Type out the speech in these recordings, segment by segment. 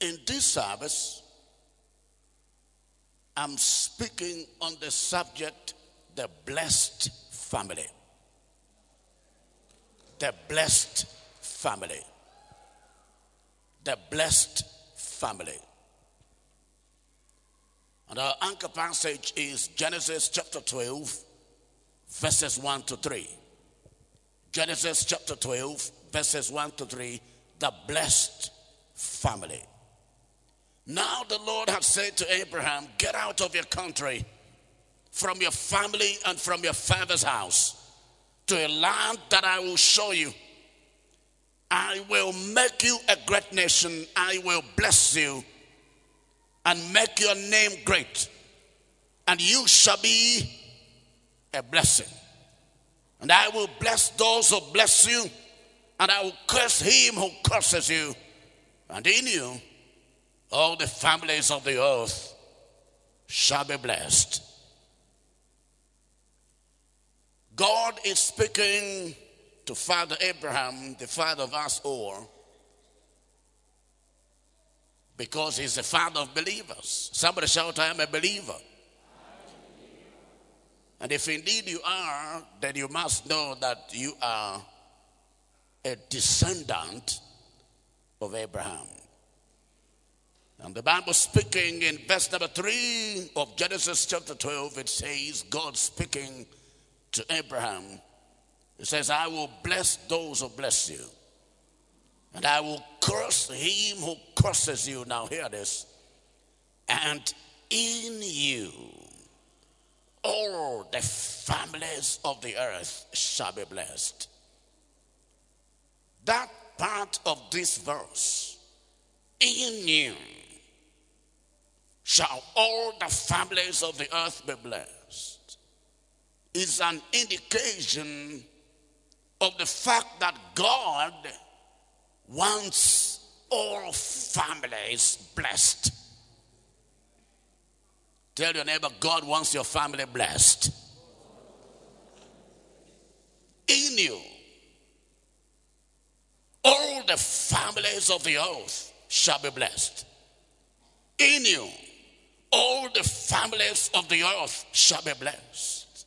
In this service, I'm speaking on the subject the blessed family. The blessed family. The blessed family. And our anchor passage is Genesis chapter 12, verses 1 to 3. Genesis chapter 12, verses 1 to 3. The blessed family. Now the Lord had said to Abraham, Get out of your country, from your family, and from your father's house, to a land that I will show you. I will make you a great nation. I will bless you and make your name great, and you shall be a blessing. And I will bless those who bless you, and I will curse him who curses you. And in you, all the families of the earth shall be blessed. God is speaking to Father Abraham, the father of us all, because he's the father of believers. Somebody shout, I am a believer. And if indeed you are, then you must know that you are a descendant of Abraham. And the Bible speaking in verse number 3 of Genesis chapter 12, it says, God speaking to Abraham, it says, I will bless those who bless you. And I will curse him who curses you. Now, hear this. And in you, all the families of the earth shall be blessed. That part of this verse, in you, shall all the families of the earth be blessed, is an indication of the fact that God wants all families blessed. Tell your neighbor, God wants your family blessed. In you, all the families of the earth shall be blessed. In you, all the families of the earth shall be blessed.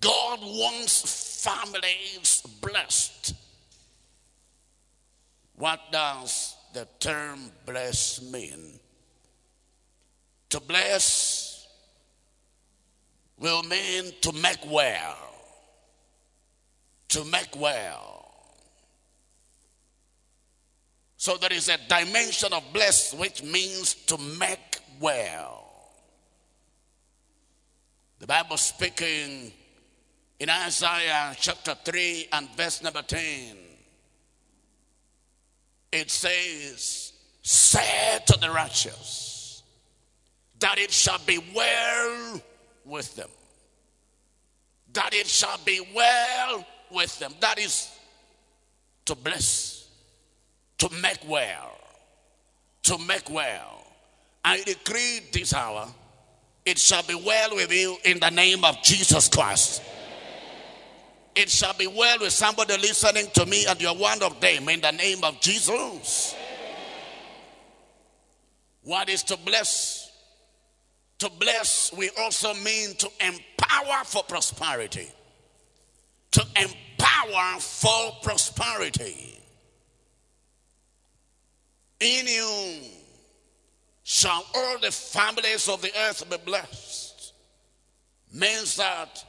God wants families blessed. What does the term bless mean? To bless will mean to make well. To make well. So there is a dimension of bless which means to make well. The Bible speaking in Isaiah chapter 3 and verse number 10 it says, Say to the righteous that it shall be well with them. That it shall be well with them. That is to bless, to make well, to make well. I decree this hour, it shall be well with you in the name of Jesus Christ. It shall be well with somebody listening to me, and you're one of them in the name of Jesus. What is to bless? To bless, we also mean to empower for prosperity. To empower for prosperity. In you shall all the families of the earth be blessed. Means that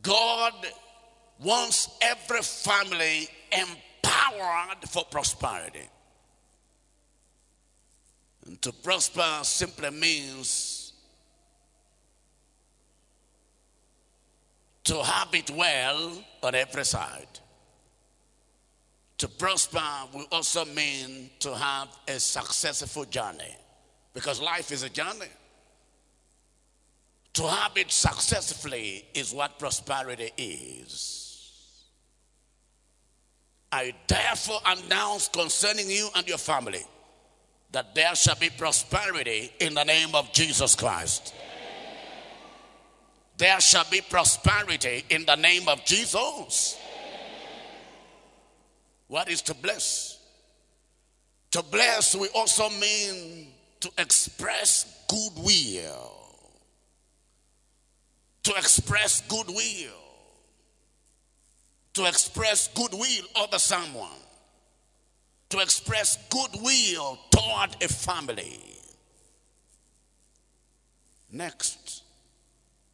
God wants every family empowered for prosperity. And to prosper simply means to have it well on every side. To prosper will also mean to have a successful journey because life is a journey. To have it successfully is what prosperity is. I therefore announce concerning you and your family that there shall be prosperity in the name of Jesus Christ. There shall be prosperity in the name of Jesus. What is to bless? To bless, we also mean to express goodwill. To express goodwill. To express goodwill over someone. To express goodwill toward a family. Next,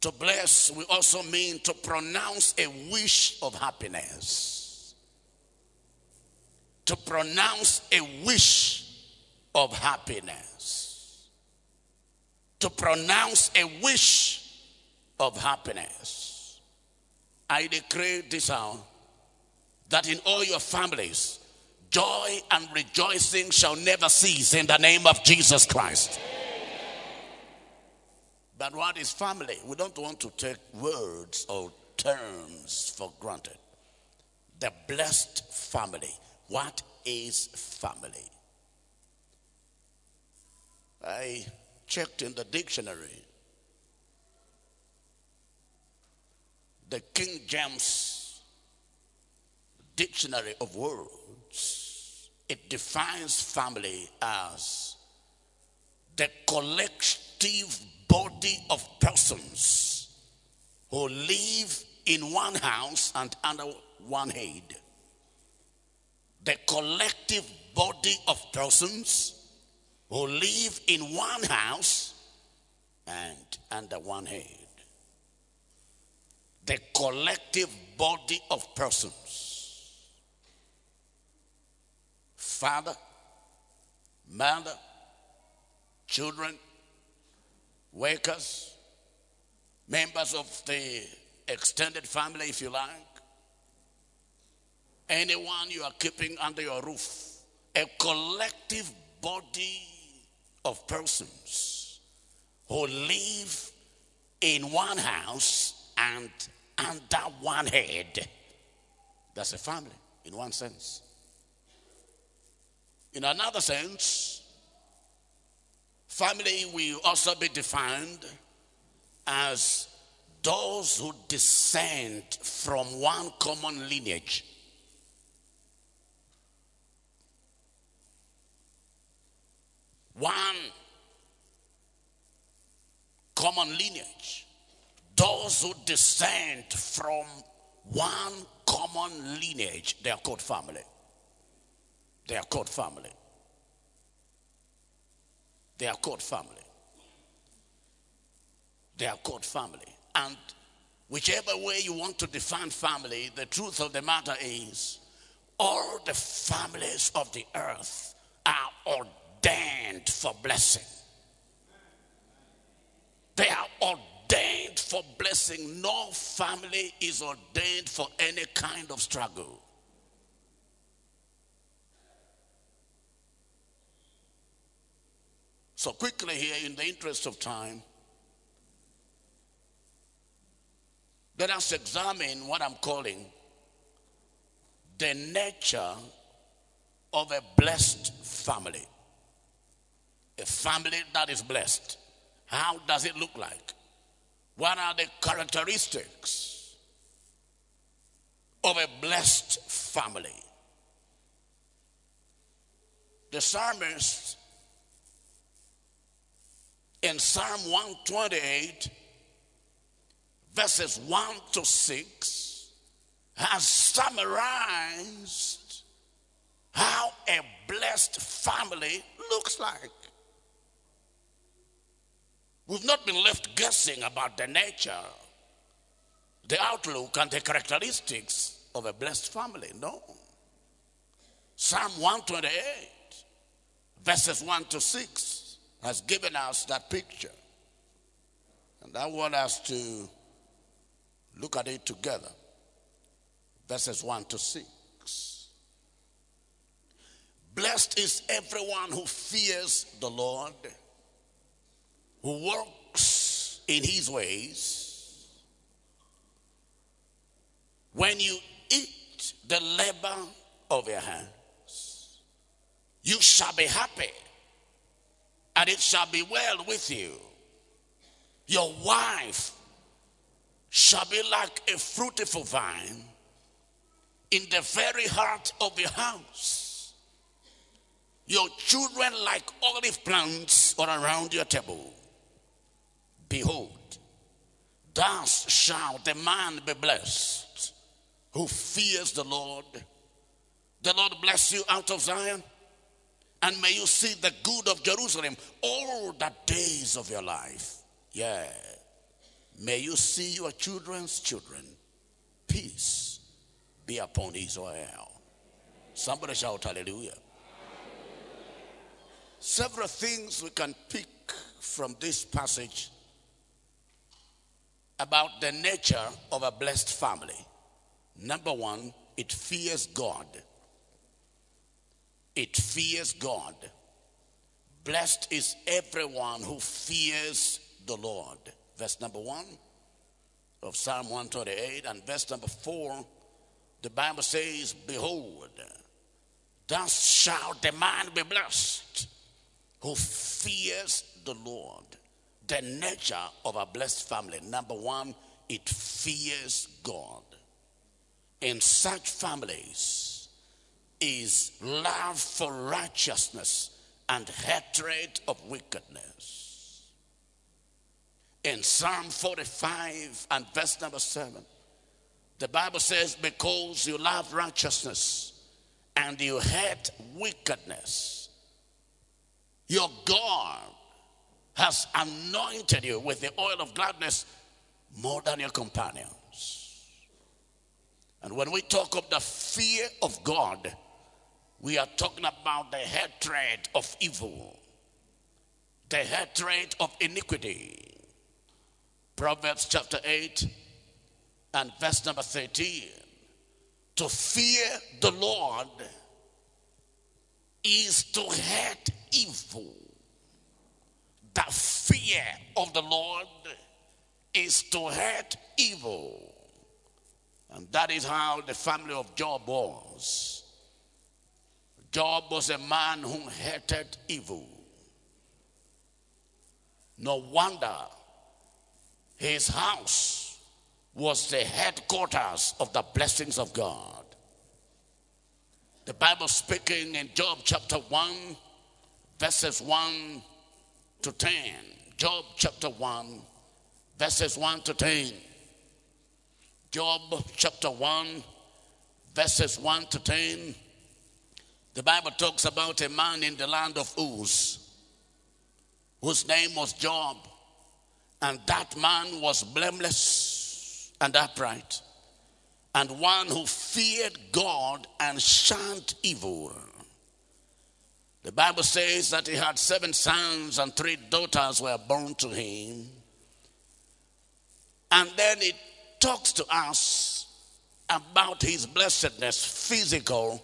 to bless, we also mean to pronounce a wish of happiness. To pronounce a wish of happiness. To pronounce a wish of happiness. I decree this hour that in all your families, joy and rejoicing shall never cease in the name of Jesus Christ. But what is family? We don't want to take words or terms for granted. The blessed family. What is family? I checked in the dictionary. The King James Dictionary of Words. It defines family as the collective body of persons who live in one house and under one head. The collective body of persons who live in one house and under one head. The collective body of persons. Father, mother, children, workers, members of the extended family, if you like, anyone you are keeping under your roof, a collective body of persons who live in one house and under one head. That's a family in one sense. In another sense, Family will also be defined as those who descend from one common lineage. One common lineage. Those who descend from one common lineage, they are called family. They are called family. They are called family. They are called family. And whichever way you want to define family, the truth of the matter is all the families of the earth are ordained for blessing. They are ordained for blessing. No family is ordained for any kind of struggle. So, quickly here, in the interest of time, let us examine what I'm calling the nature of a blessed family. A family that is blessed. How does it look like? What are the characteristics of a blessed family? The psalmist in Psalm 128, verses 1 to 6, has summarized how a blessed family looks like. We've not been left guessing about the nature, the outlook, and the characteristics of a blessed family. No. Psalm 128, verses 1 to 6 has given us that picture. And I want us to look at it together. Verses 1 to 6. Blessed is everyone who fears the Lord, works in his ways. When you eat the labor of your hands, you shall be happy and it shall be well with you. Your wife shall be like a fruitful vine in the very heart of your house. your children like olive plants are around your table. Behold, thus shall the man be blessed who fears the Lord. The Lord bless you out of Zion, and may you see the good of Jerusalem all the days of your life. Yeah. May you see your children's children. Peace be upon Israel. Somebody shout hallelujah. Several things we can pick from this passage about the nature of a blessed family. Number one, it fears God. It fears God. Blessed is everyone who fears the Lord. Verse number one of Psalm 128 and verse number four, the Bible says, Behold, thus shall the man be blessed who fears the Lord. The nature of a blessed family. Number one, it fears God. In such families is love for righteousness and hatred of wickedness. In Psalm 45 and verse number 7, the Bible says, Because you love righteousness and you hate wickedness, your God has anointed you with the oil of gladness more than your companions. And when we talk of the fear of God, we are talking about the hatred of evil, the hatred of iniquity. Proverbs chapter 8 and verse number 13. To fear the Lord is to hate evil. The fear of the Lord is to hate evil. And that is how the family of Job was. Job was a man who hated evil. No wonder his house was the headquarters of the blessings of God. The Bible speaking in Job chapter 1, verses 1 to 10. Job chapter 1, verses 1 to 10. Job chapter 1, verses 1 to 10. The Bible talks about a man in the land of Uz whose name was Job. And that man was blameless and upright, and one who feared God and shunned evil. The Bible says that he had seven sons and three daughters were born to him. And then it talks to us about his blessedness, physical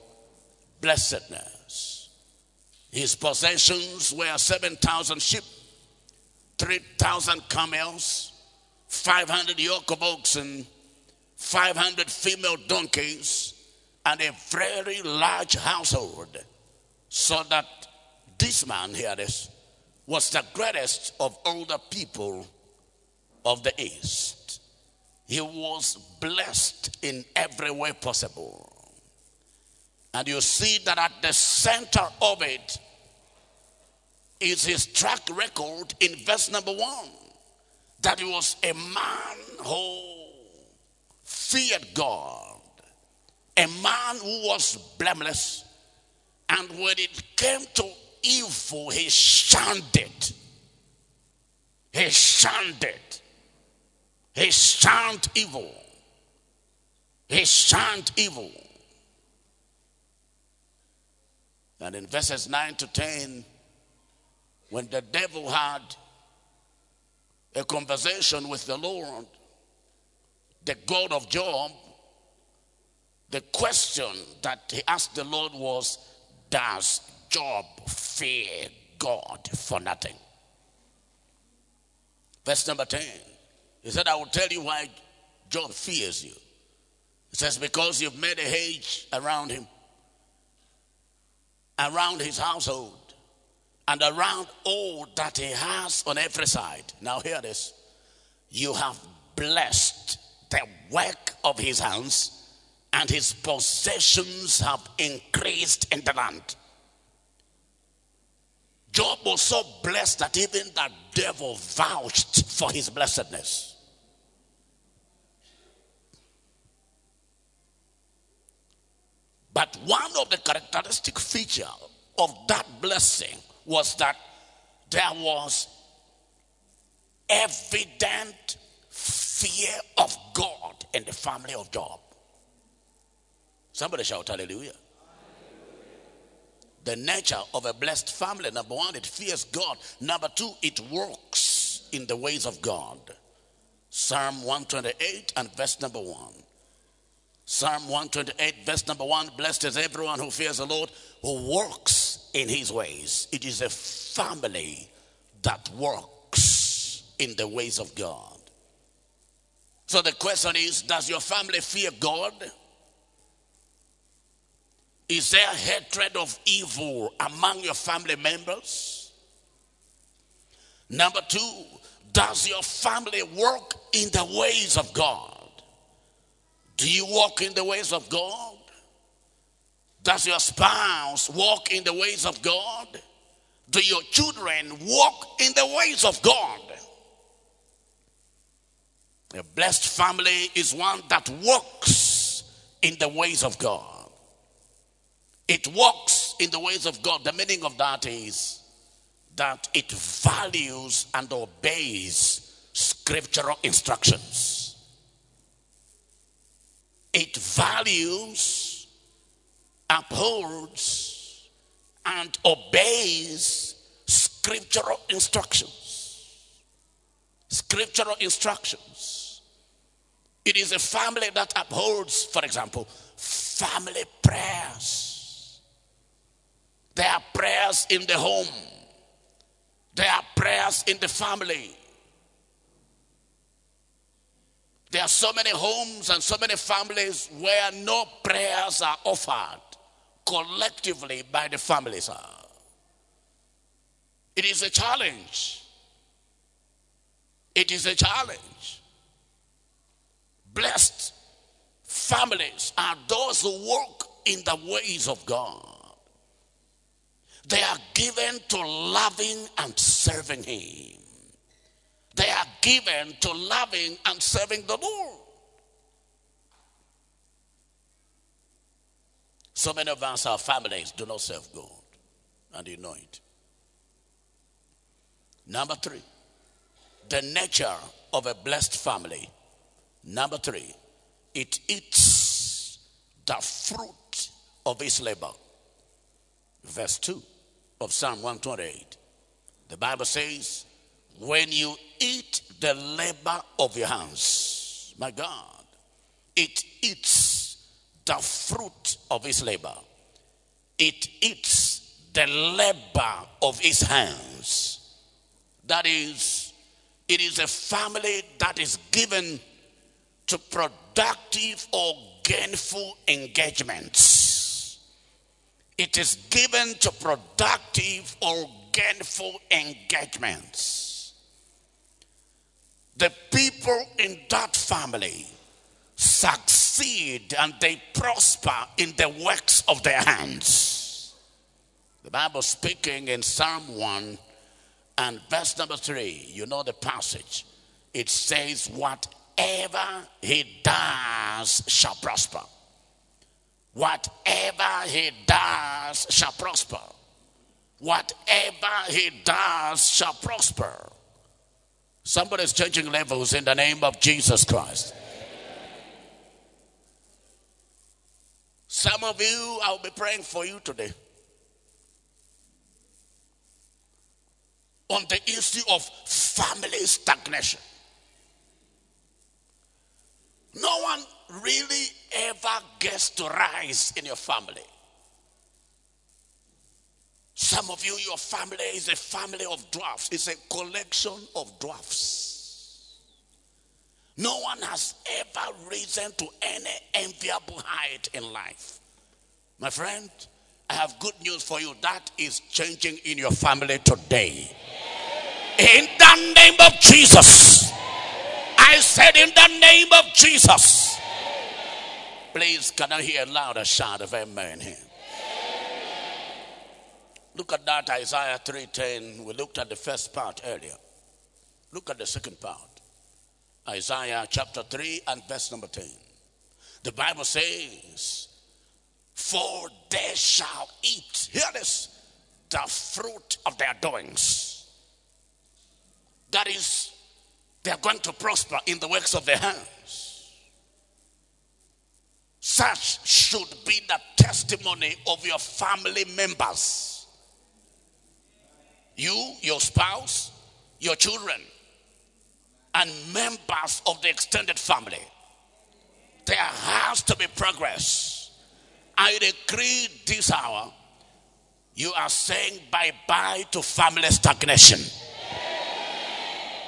blessedness. His possessions were 7,000 sheep, 3,000 camels, 500 yoke of oxen, 500 female donkeys, and a very large household. So that this man, here is, was the greatest of all the people of the East. He was blessed in every way possible. And you see that at the center of it is his track record in verse number one that he was a man who feared God, a man who was blameless, and when it came to evil, he shunned it. He shunned it. He shunned evil. He shunned evil. And in verses 9 to 10, when the devil had a conversation with the Lord, the God of Job, the question that he asked the Lord was, Does Job fear God for nothing? Verse number 10. He said, I will tell you why Job fears you. He says, Because you've made a hedge around him around his household and around all that he has on every side. Now, hear this you have blessed the work of his hands, and his possessions have increased in the land. Job was so blessed that even the devil vouched for his blessedness. But one of the characteristic feature of that blessing was that there was evident fear of God in the family of Job. Somebody shout hallelujah. The nature of a blessed family number one, it fears God. Number two, it works in the ways of God. Psalm 128 and verse number one. Psalm 128, verse number one Blessed is everyone who fears the Lord, who works in his ways. It is a family that works in the ways of God. So the question is Does your family fear God? Is there hatred of evil among your family members? Number two, does your family work in the ways of God? Do you walk in the ways of God? Does your spouse walk in the ways of God? Do your children walk in the ways of God? A blessed family is one that walks in the ways of God. It walks in the ways of God. The meaning of that is that it values and obeys scriptural instructions. It values, upholds, and obeys scriptural instructions. Scriptural instructions. It is a family that upholds, for example, family prayers there are prayers in the home. There are prayers in the family. There are so many homes and so many families where no prayers are offered collectively by the families. It is a challenge. It is a challenge. Blessed families are those who walk in the ways of God. They are given to loving and serving Him. They are given to loving and serving the Lord. So many of us, our families, do not serve God, and you know it. Number three, the nature of a blessed family. Number three, it eats the fruit of its labor. Verse 2 of Psalm 128. The Bible says, When you eat the labor of your hands, my God, it eats the fruit of his labor. It eats the labor of his hands. That is, it is a family that is given to productive or gainful engagements it is given to productive or gainful engagements. The people in that family succeed and they prosper in the works of their hands. The Bible speaking in Psalm 1 and verse number 3, you know the passage. It says, Whatever he does shall prosper. Whatever he does shall prosper. Whatever he does shall prosper. Somebody is changing levels in the name of Jesus Christ. Some of you, I'll be praying for you today. On the issue of family stagnation. No one really ever gets to rise in your family. Some of you, your family is a family of dwarfs, it's a collection of dwarfs. No one has ever risen to any enviable height in life. My friend, I have good news for you. That is changing in your family today. In the name of Jesus. I said, in the name of Jesus. Please, can I hear a louder shout of amen here? Look at that Isaiah 3:10. We looked at the first part earlier. Look at the second part. Isaiah chapter 3 and verse number 10. The Bible says, For they shall eat, hear this, the fruit of their doings. That is, they are going to prosper in the works of their hands. Such should be the testimony of your family members. You, your spouse, your children, and members of the extended family. There has to be progress. I decree this hour, you are saying bye bye to family stagnation.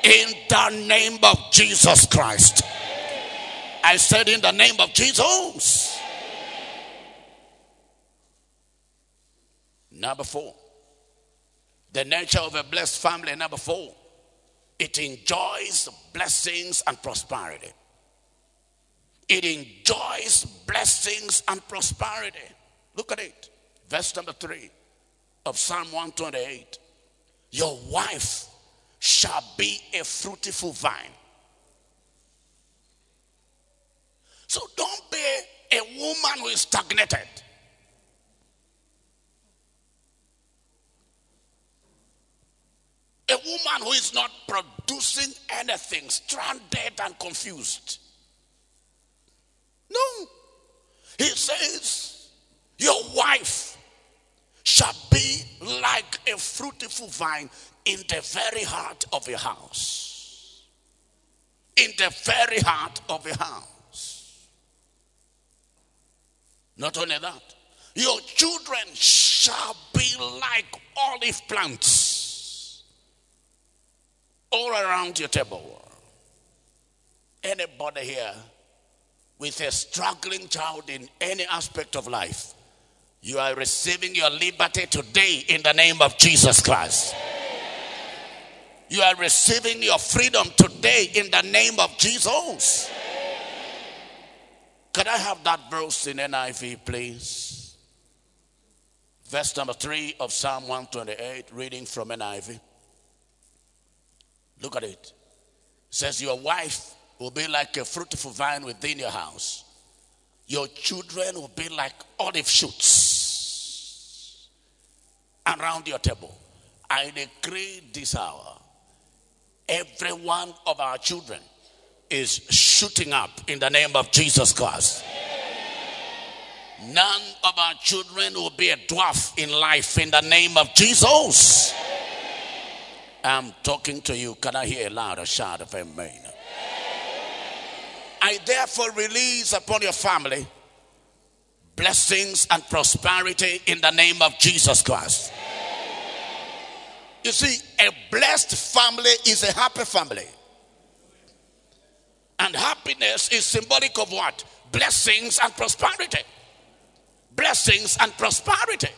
In the name of Jesus Christ. I said, in the name of Jesus. Number four, the nature of a blessed family. Number four, it enjoys blessings and prosperity. It enjoys blessings and prosperity. Look at it. Verse number three of Psalm 128. Your wife shall be a fruitful vine. So don't be a woman who is stagnated. A woman who is not producing anything, stranded and confused. No. He says, Your wife shall be like a fruitful vine in the very heart of your house. In the very heart of your house. Not only that, your children shall be like olive plants all around your table. Anybody here with a struggling child in any aspect of life, you are receiving your liberty today in the name of Jesus Christ. You are receiving your freedom today in the name of Jesus. Can I have that verse in NIV, please? Verse number three of Psalm 128, reading from NIV. Look at it. it says, Your wife will be like a fruitful vine within your house. Your children will be like olive shoots around your table. I decree this hour, every one of our children is shooting up in the name of Jesus Christ. None of our children will be a dwarf in life in the name of Jesus. I'm talking to you. Can I hear a louder shout of amen? I therefore release upon your family blessings and prosperity in the name of Jesus Christ. You see, a blessed family is a happy family. And happiness is symbolic of what? Blessings and prosperity. Blessings and prosperity.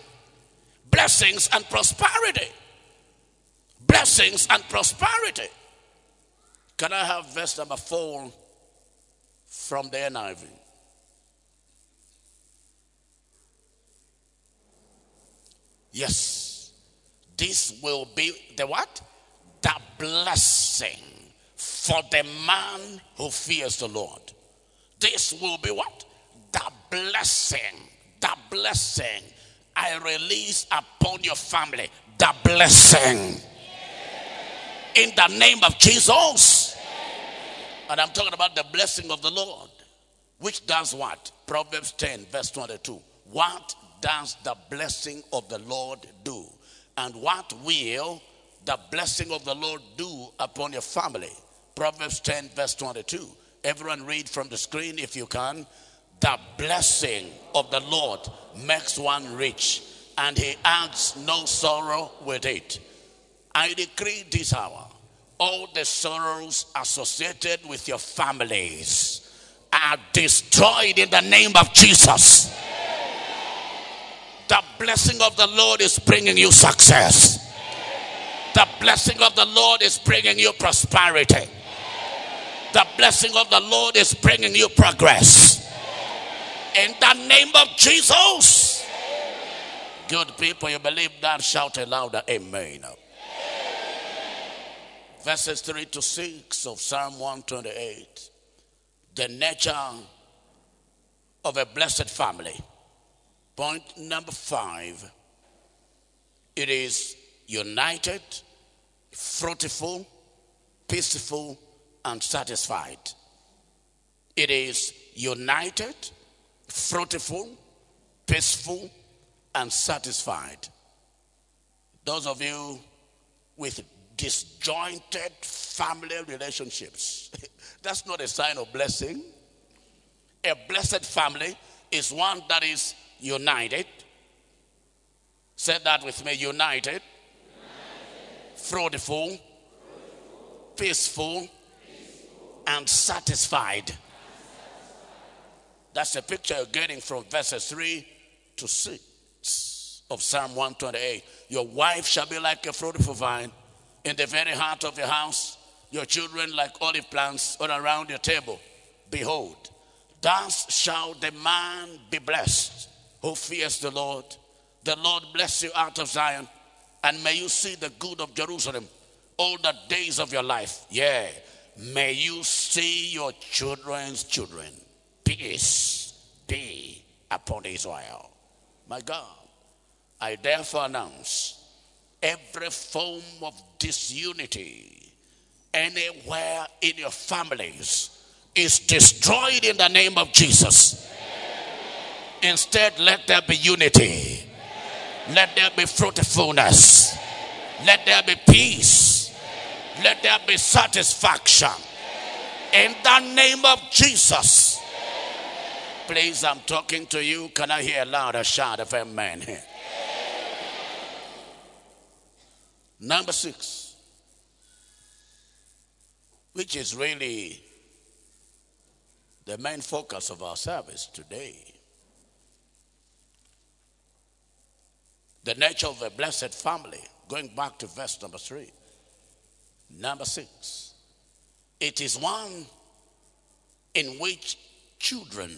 Blessings and prosperity. Blessings and prosperity. Can I have verse number four? from the NIV. Yes, this will be the what? The blessing for the man who fears the Lord. This will be what? The blessing. The blessing I release upon your family. The blessing. In the name of Jesus. And I'm talking about the blessing of the Lord, which does what? Proverbs 10, verse 22. What does the blessing of the Lord do? And what will the blessing of the Lord do upon your family? Proverbs 10, verse 22. Everyone read from the screen if you can. The blessing of the Lord makes one rich, and he adds no sorrow with it. I decree this hour all the sorrows associated with your families are destroyed in the name of Jesus. The blessing of the Lord is bringing you success. The blessing of the Lord is bringing you prosperity. The blessing of the Lord is bringing you progress. In the name of Jesus, Good people, you believe that? Shout louder, Amen. amen. Verses 3 to 6 of Psalm 128. The nature of a blessed family. Point number five it is united, fruitful, peaceful, and satisfied. It is united, fruitful, peaceful, and satisfied. Those of you with disjointed family relationships, that's not a sign of blessing. A blessed family is one that is united. Say that with me united, united. fruitful, peaceful, peaceful, and satisfied. That's a picture you're getting from verses 3 to 6 of Psalm 128. Your wife shall be like a fruitful vine in the very heart of your house, your children like olive plants all around your table. Behold, thus shall the man be blessed who fears the Lord. The Lord bless you out of Zion, and may you see the good of Jerusalem all the days of your life. Yeah, may you see your children's children. Peace be upon Israel. My God, I therefore announce every form of disunity anywhere in your families is destroyed in the name of Jesus. Instead, let there be unity. Let there be fruitfulness. Let there be peace. Let there be satisfaction. In the name of Jesus. Please, I'm talking to you. Can I hear a louder shout of amen here? Number six, which is really the main focus of our service today. The nature of a blessed family, going back to verse number three. Number six, it is one in which children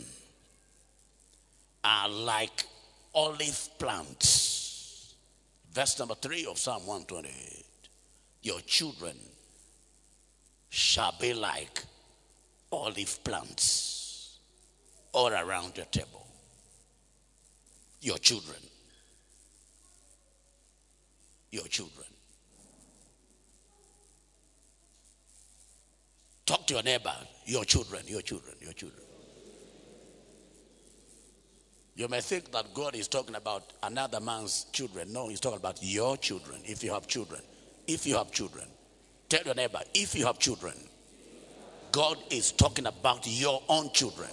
are like olive plants. Verse number three of Psalm 128. Your children shall be like olive plants all around your table. Your children. Your children. Talk to your neighbor. Your children, your children, your children. You may think that God is talking about another man's children. No, he's talking about your children, if you have children. If you have children. Tell your neighbor, if you have children, God is talking about your own children.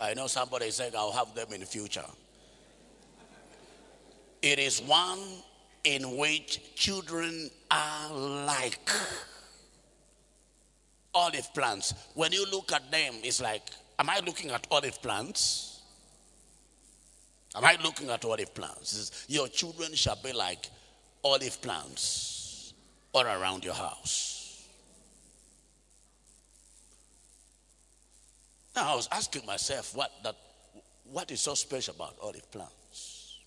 I know somebody is saying, I'll have them in the future. It is one in which children are like olive plants. When you look at them, it's like, am I looking at olive plants? Am I looking at olive plants? Your children shall be like olive plants all around your house. Now I was asking myself what that what is so special about olive plants?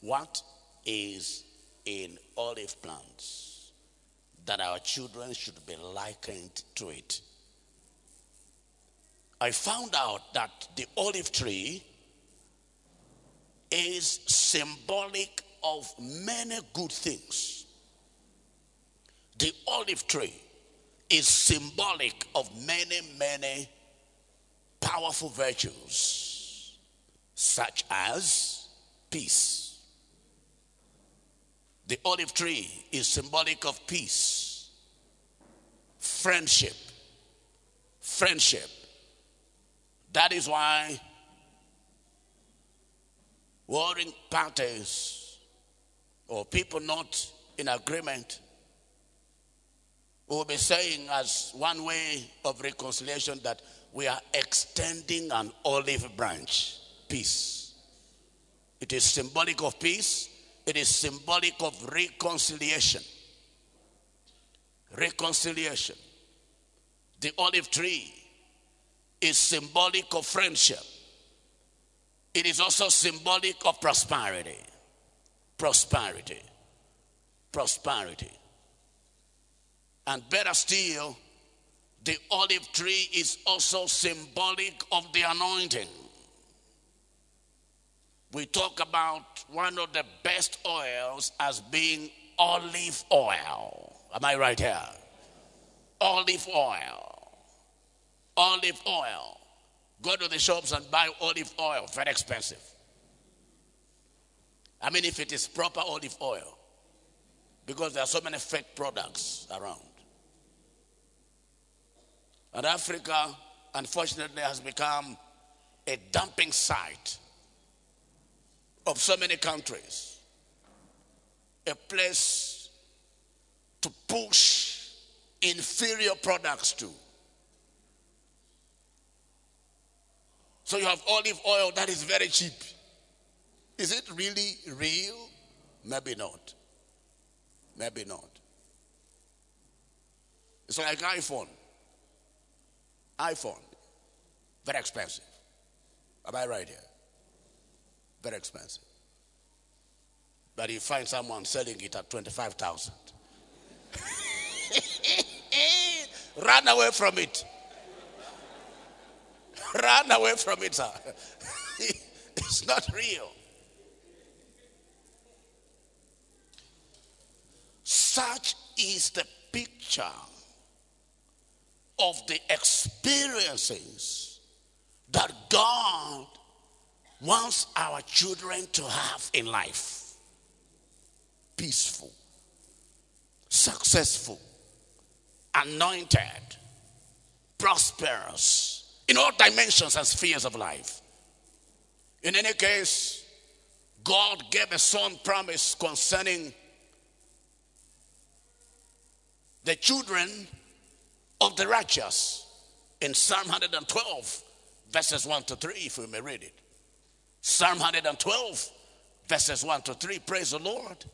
What is in olive plants that our children should be likened to it? I found out that the olive tree is symbolic of many good things. The olive tree is symbolic of many, many powerful virtues, such as peace. The olive tree is symbolic of peace, friendship. Friendship. That is why warring parties or people not in agreement will be saying, as one way of reconciliation, that we are extending an olive branch. Peace. It is symbolic of peace, it is symbolic of reconciliation. Reconciliation. The olive tree is symbolic of friendship. It is also symbolic of prosperity. Prosperity. Prosperity. And better still, the olive tree is also symbolic of the anointing. We talk about one of the best oils as being olive oil. Am I right here? Olive oil. Olive oil. Go to the shops and buy olive oil, very expensive. I mean, if it is proper olive oil, because there are so many fake products around. And Africa, unfortunately, has become a dumping site of so many countries, a place to push inferior products to. So you have olive oil that is very cheap. Is it really real? Maybe not. Maybe not. It's like iPhone iPhone, very expensive. Am I right here? Very expensive. But you find someone selling it at 25,000. Run away from it. Run away from it, sir. it's not real. Such is the picture of the experiences that God wants our children to have in life peaceful, successful, anointed, prosperous in all dimensions and spheres of life. In any case, God gave a son promise concerning the children of the righteous in Psalm 112, verses 1 to 3, if we may read it. Psalm 112, verses 1 to 3. Praise the Lord.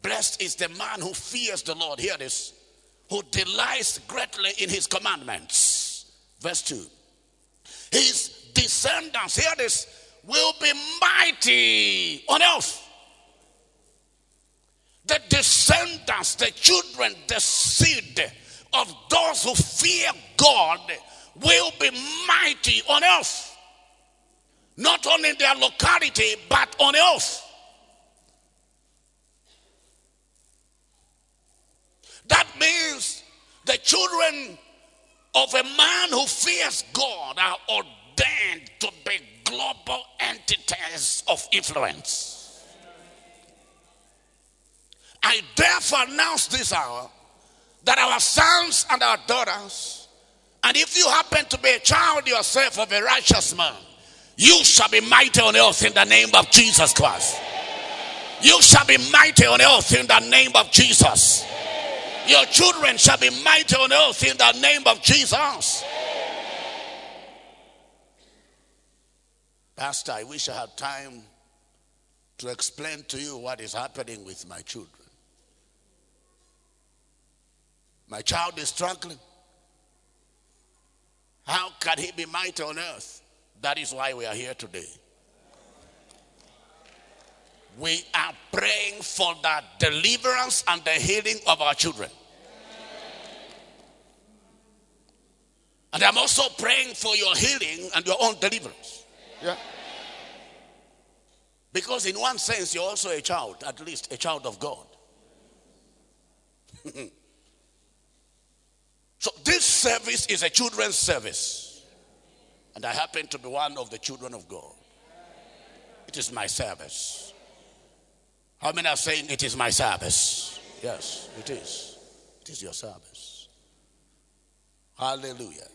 Blessed is the man who fears the Lord. Hear this. Who delights greatly in his commandments. Verse 2. His descendants, hear this, will be mighty on earth. The descendants, the children, the seed of those who fear God will be mighty on earth. Not only in their locality, but on earth. That means the children of a man who fears God are ordained to be global entities of influence. I therefore announce this hour that our sons and our daughters, and if you happen to be a child yourself of a righteous man, you shall be mighty on earth in the name of Jesus Christ. You shall be mighty on earth in the name of Jesus. Your children shall be mighty on earth in the name of Jesus. Pastor, I wish I had time to explain to you what is happening with my children. My child is struggling. How can he be mighty on earth? That is why we are here today. We are praying for the deliverance and the healing of our children. And I'm also praying for your healing and your own deliverance. Yeah. Because, in one sense, you're also a child, at least a child of God. So this service is a children's service. And I happen to be one of the children of God. It is my service. How many are saying it is my service? Yes, it is. It is your service. Hallelujah.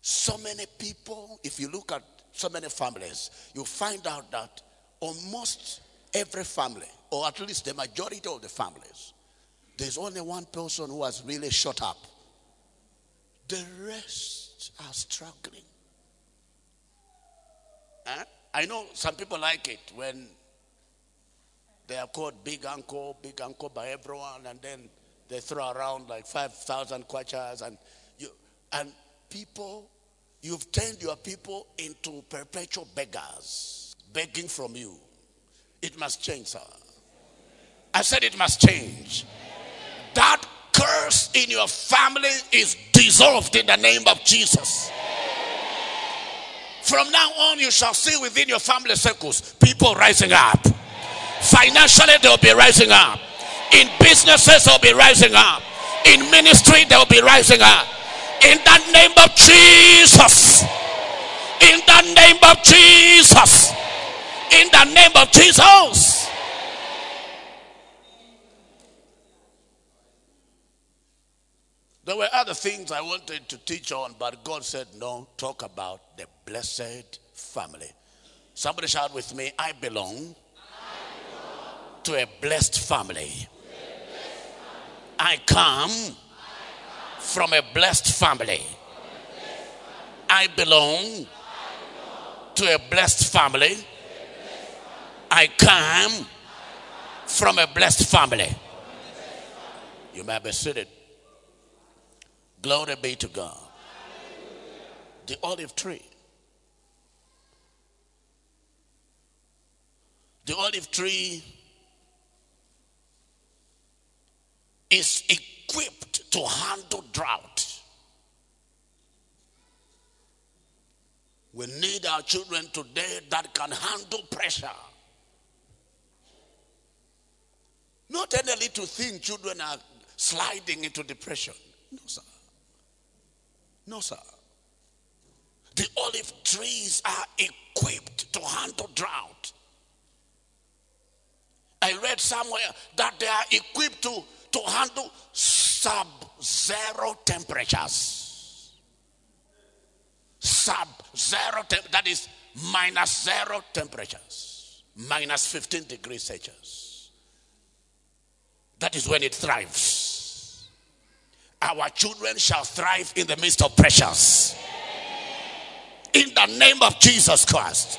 So many people, if you look at so many families, you find out that almost every family, or at least the majority of the families, there's only one person who has really shut up. The rest are struggling. Huh? I know some people like it when they are called big uncle, big uncle by everyone, and then they throw around like 5,000 kwachas, and you, and people, You've turned your people into perpetual beggars, begging from you. It must change, sir. I said it must change. That curse in your family is dissolved in the name of Jesus. From now on, you shall see within your family circles people rising up. Financially, they'll be rising up. In businesses, they'll be rising up. In ministry, they'll be rising up. In the name of Jesus. In the name of Jesus. In the name of Jesus. There were other things I wanted to teach on, but God said, no, talk about the blessed family. Somebody shout with me, I belong, I belong. to a family. A blessed family. I come from a blessed family. I belong to a blessed family. I come from a blessed family. You may be seated. Glory be to God. The olive tree. The olive tree is equipped to handle drought. We need our children today that can handle pressure. Not any little thing children are sliding into depression. No, sir. No, sir. The olive trees are equipped to handle drought. I read somewhere that they are equipped to to handle sub zero temperatures. Sub zero, temp- that is minus zero temperatures, minus 15 degrees Celsius. That is when it thrives. Our children shall thrive in the midst of pressures. In the name of Jesus Christ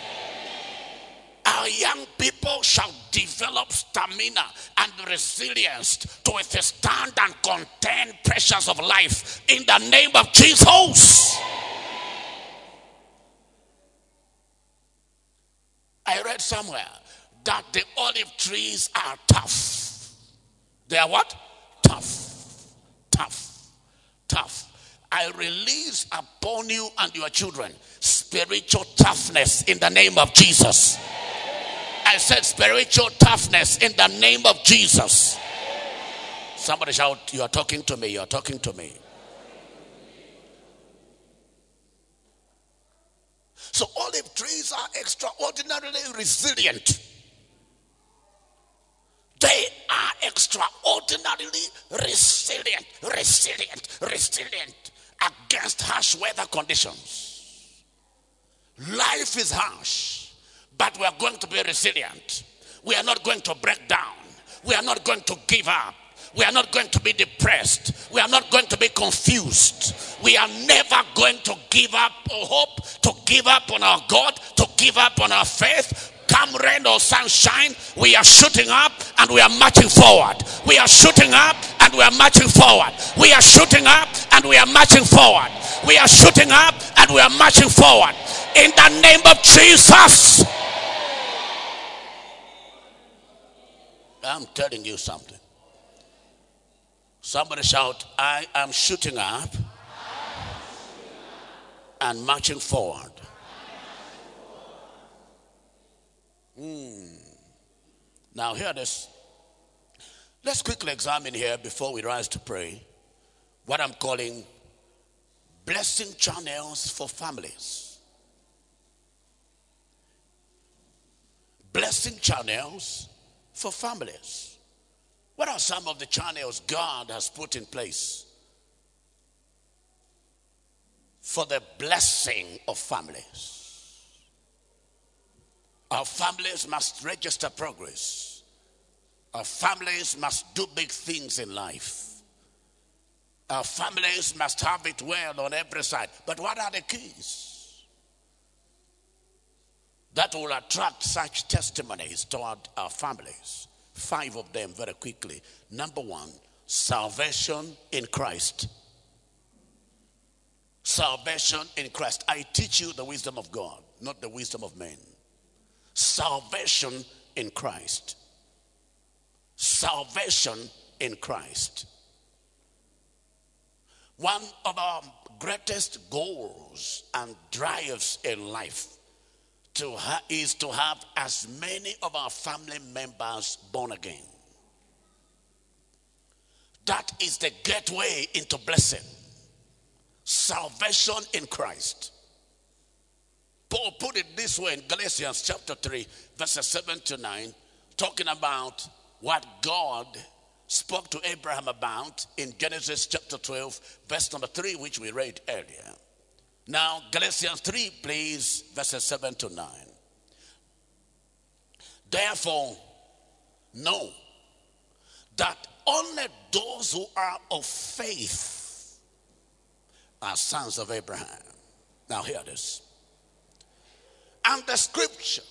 our young people shall develop stamina and resilience to withstand and contend pressures of life in the name of Jesus. I read somewhere that the olive trees are tough. They are what? Tough. Tough. Tough. I release upon you and your children spiritual toughness in the name of Jesus. I said spiritual toughness in the name of Jesus. Somebody shout, You are talking to me, you are talking to me. So olive trees are extraordinarily resilient. They are extraordinarily resilient, resilient, resilient against harsh weather conditions. Life is harsh. But we are going to be resilient. We are not going to break down. We are not going to give up. We are not going to be depressed. We are not going to be confused. We are never going to give up hope, to give up on our God, to give up on our faith. Come rain or sunshine, we are shooting up and we are marching forward. We are shooting up and we are marching forward. We are shooting up and we are marching forward. We are shooting up and we are marching forward. In the name of Jesus. I'm telling you something. Somebody shout, I am shooting up and marching forward. Mm. Now, hear this. Let's quickly examine here before we rise to pray what I'm calling blessing channels for families. Blessing channels for families. What are some of the channels God has put in place for the blessing of families? Our families must register progress. Our families must do big things in life. Our families must have it well on every side. But what are the keys that will attract such testimonies toward our families? Five of them very quickly. Number one, salvation in Christ. Salvation in Christ. I teach you the wisdom of God, not the wisdom of men. Salvation in Christ. Salvation in Christ. One of our greatest goals and drives in life to ha- is to have as many of our family members born again. That is the gateway into blessing. Salvation in Christ. Paul put it this way in Galatians chapter 3, verses 7 to 9, talking about what God spoke to Abraham about in Genesis chapter 12, verse number 3, which we read earlier. Now, Galatians 3, please, verses 7 to 9. Therefore, know that only those who are of faith are sons of Abraham. Now, hear this. And the scripture,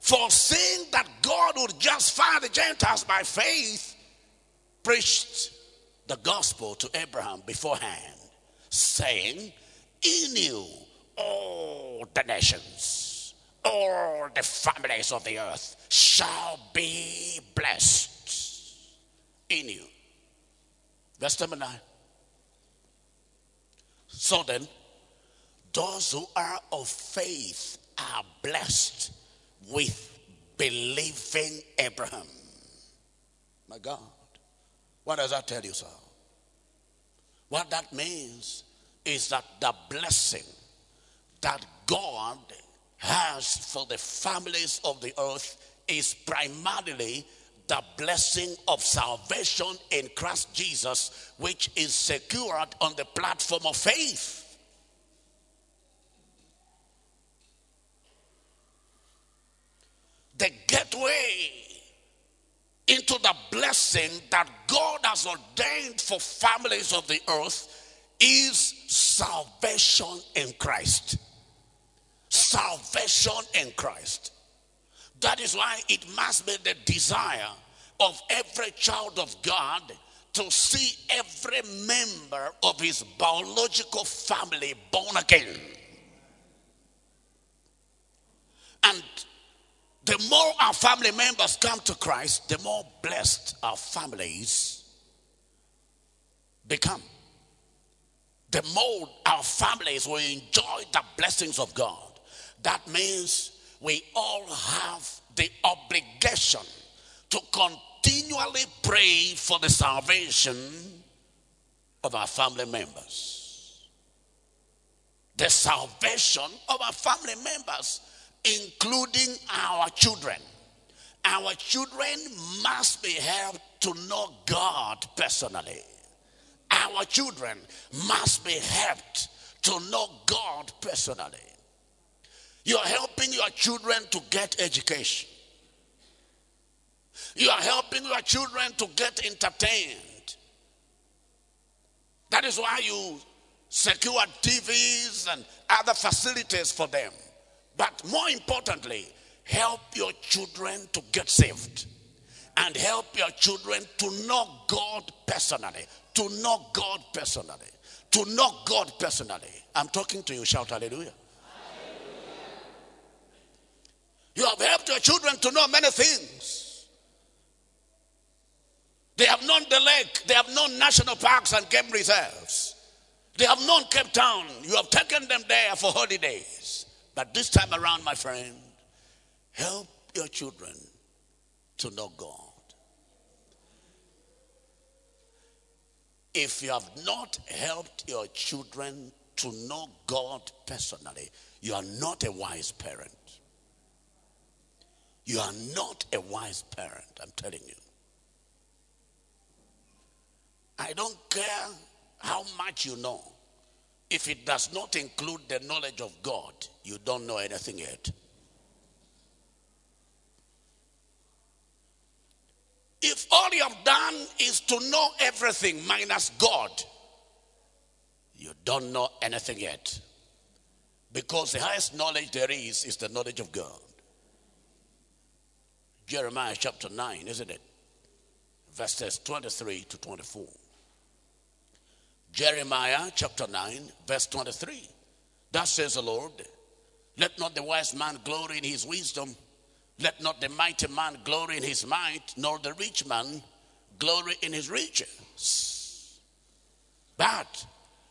For foreseeing that God would justify the Gentiles by faith, preached the gospel to Abraham beforehand, saying, In you all the nations, all the families of the earth shall be blessed. In you. Verse number 9. So then, those who are of faith are blessed with believing Abraham. My God. What does that tell you, sir? What that means is that the blessing that God has for the families of the earth is primarily the blessing of salvation in Christ Jesus, which is secured on the platform of faith. The gateway into the blessing that God has ordained for families of the earth is salvation in Christ. Salvation in Christ. That is why it must be the desire of every child of God to see every member of his biological family born again. And the more our family members come to Christ, the more blessed our families become. The more our families will enjoy the blessings of God. That means we all have the obligation to continually pray for the salvation of our family members. The salvation of our family members including our children. Our children must be helped to know God personally. Our children must be helped to know God personally. You're helping your children to get education. You are helping your children to get entertained. That is why you secure TVs and other facilities for them. But more importantly, help your children to get saved and help your children to know God personally. To know God personally. To know God personally. I'm talking to you. Shout hallelujah. You have helped your children to know many things. They have known the lake, they have known national parks and game reserves. They have known Cape Town. You have taken them there for holidays. But this time around, my friend, help your children to know God. If you have not helped your children to know God personally, you are not a wise parent. You are not a wise parent, I'm telling you. I don't care how much you know. If it does not include the knowledge of God, you don't know anything yet. If all you have done is to know everything minus God, you don't know anything yet. Because the highest knowledge there is is the knowledge of God. Jeremiah chapter 9, isn't it? Verses 23 to 24. Jeremiah chapter 9, verse 23. That says the Lord, Let not the wise man glory in his wisdom, let not the mighty man glory in his might, nor the rich man glory in his riches. But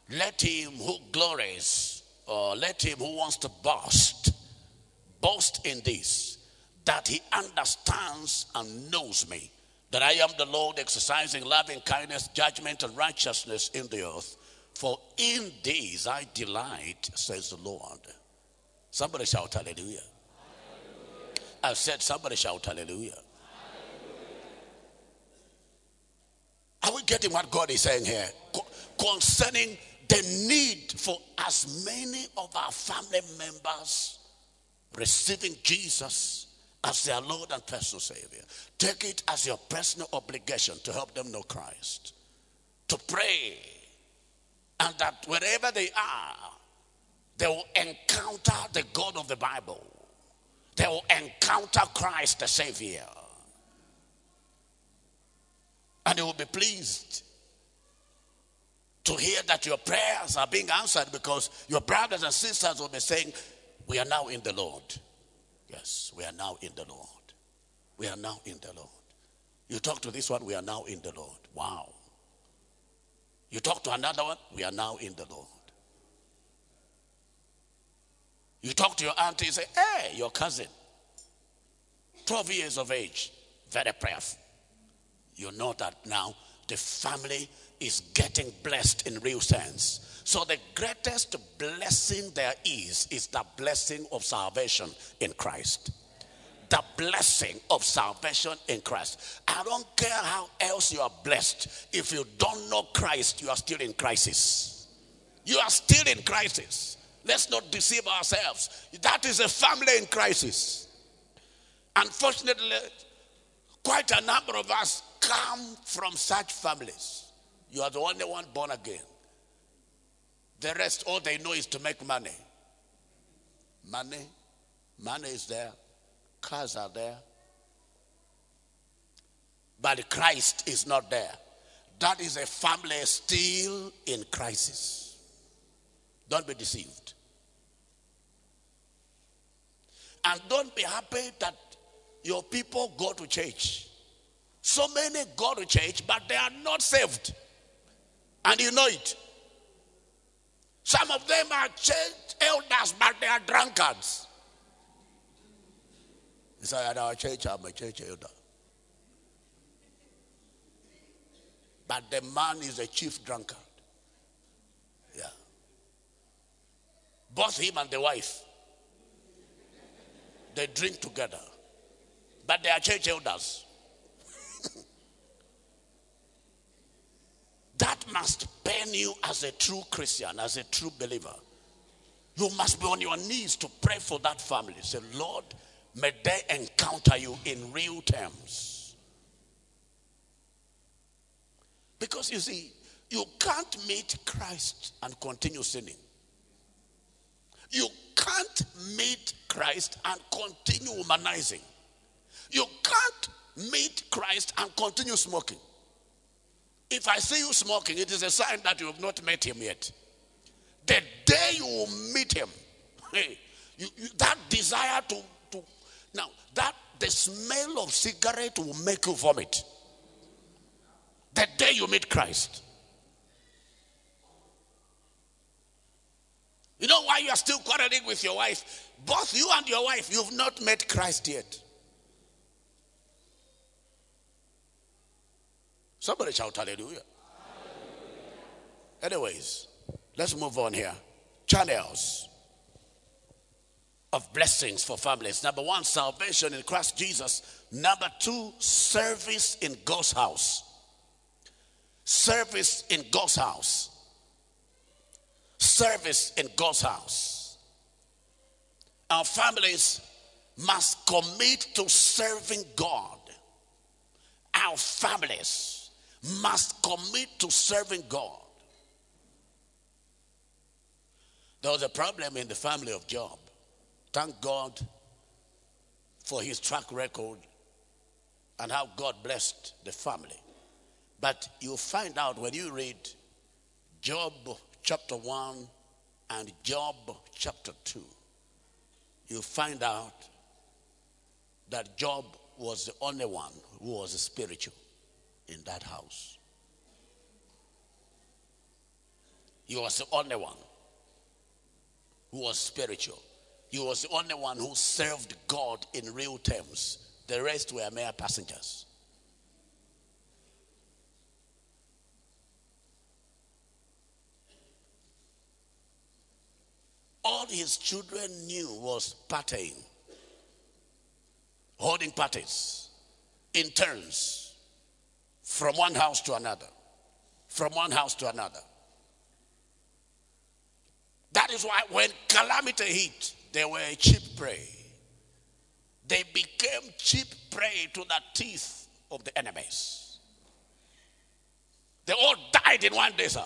let him who glories, or let him who wants to boast, boast in this, that he understands and knows me that I am the Lord exercising loving kindness, judgment, and righteousness in the earth. For in these I delight, says the Lord. Somebody shout hallelujah. hallelujah. I said, somebody shout hallelujah. hallelujah. Are we getting what God is saying here? Co- concerning the need for as many of our family members receiving Jesus as their Lord and personal Savior. Take it as your personal obligation to help them know Christ, to pray, and that wherever they are, they will encounter the God of the Bible. They will encounter Christ the Savior. And they will be pleased to hear that your prayers are being answered because your brothers and sisters will be saying, We are now in the Lord. Yes, we are now in the Lord. We are now in the Lord. You talk to this one, we are now in the Lord. Wow. You talk to another one, we are now in the Lord. You talk to your auntie, you say, hey, your cousin, 12 years of age, very prayerful. You know that now the family is getting blessed in real sense. So the greatest blessing there is is the blessing of salvation in Christ. The blessing of salvation in Christ. I don't care how else you are blessed. If you don't know Christ, you are still in crisis. You are still in crisis. Let's not deceive ourselves. That is a family in crisis. Unfortunately, quite a number of us come from such families. You are the only one born again. The rest, all they know is to make money. Money, money is there, cars are there. But Christ is not there. That is a family still in crisis. Don't be deceived. And don't be happy that your people go to church. So many go to church, but they are not saved. And you know it. Some of them are church elders, but they are drunkards. He said, At our church, I'm a church elder. But the man is a chief drunkard. Yeah. Both him and the wife, they drink together. But they are church elders. That must pain you as a true Christian, as a true believer. You must be on your knees to pray for that family. Say, Lord, may they encounter you in real terms. Because you see, you can't meet Christ and continue sinning. You can't meet Christ and continue womanizing. You can't meet Christ and continue smoking. If I see you smoking, it is a sign that you have not met him yet. The day you meet him, hey, you, you, that desire to, to, now, that the smell of cigarette will make you vomit. The day you meet Christ. You know why you are still quarreling with your wife? Both you and your wife, you've not met Christ yet. Somebody shout hallelujah. Anyways, let's move on here. Channels of blessings for families. Number one, salvation in Christ Jesus. Number two, service in God's house. Service in God's house. Service in God's house. Our families must commit to serving God. Our families must commit to serving God. There was a problem in the family of Job. Thank God for his track record and how God blessed the family. But you find out when you read Job chapter 1 and Job chapter 2, you find out that Job was the only one who was spiritual in that house. He was the only one who was spiritual. He was the only one who served God in real terms. The rest were mere passengers. All his children knew was partying, holding parties in turns from one house to another, from one house to another. That is why when calamity hit, they were a cheap prey. They became cheap prey to the teeth of the enemies. They all died in one day, sir.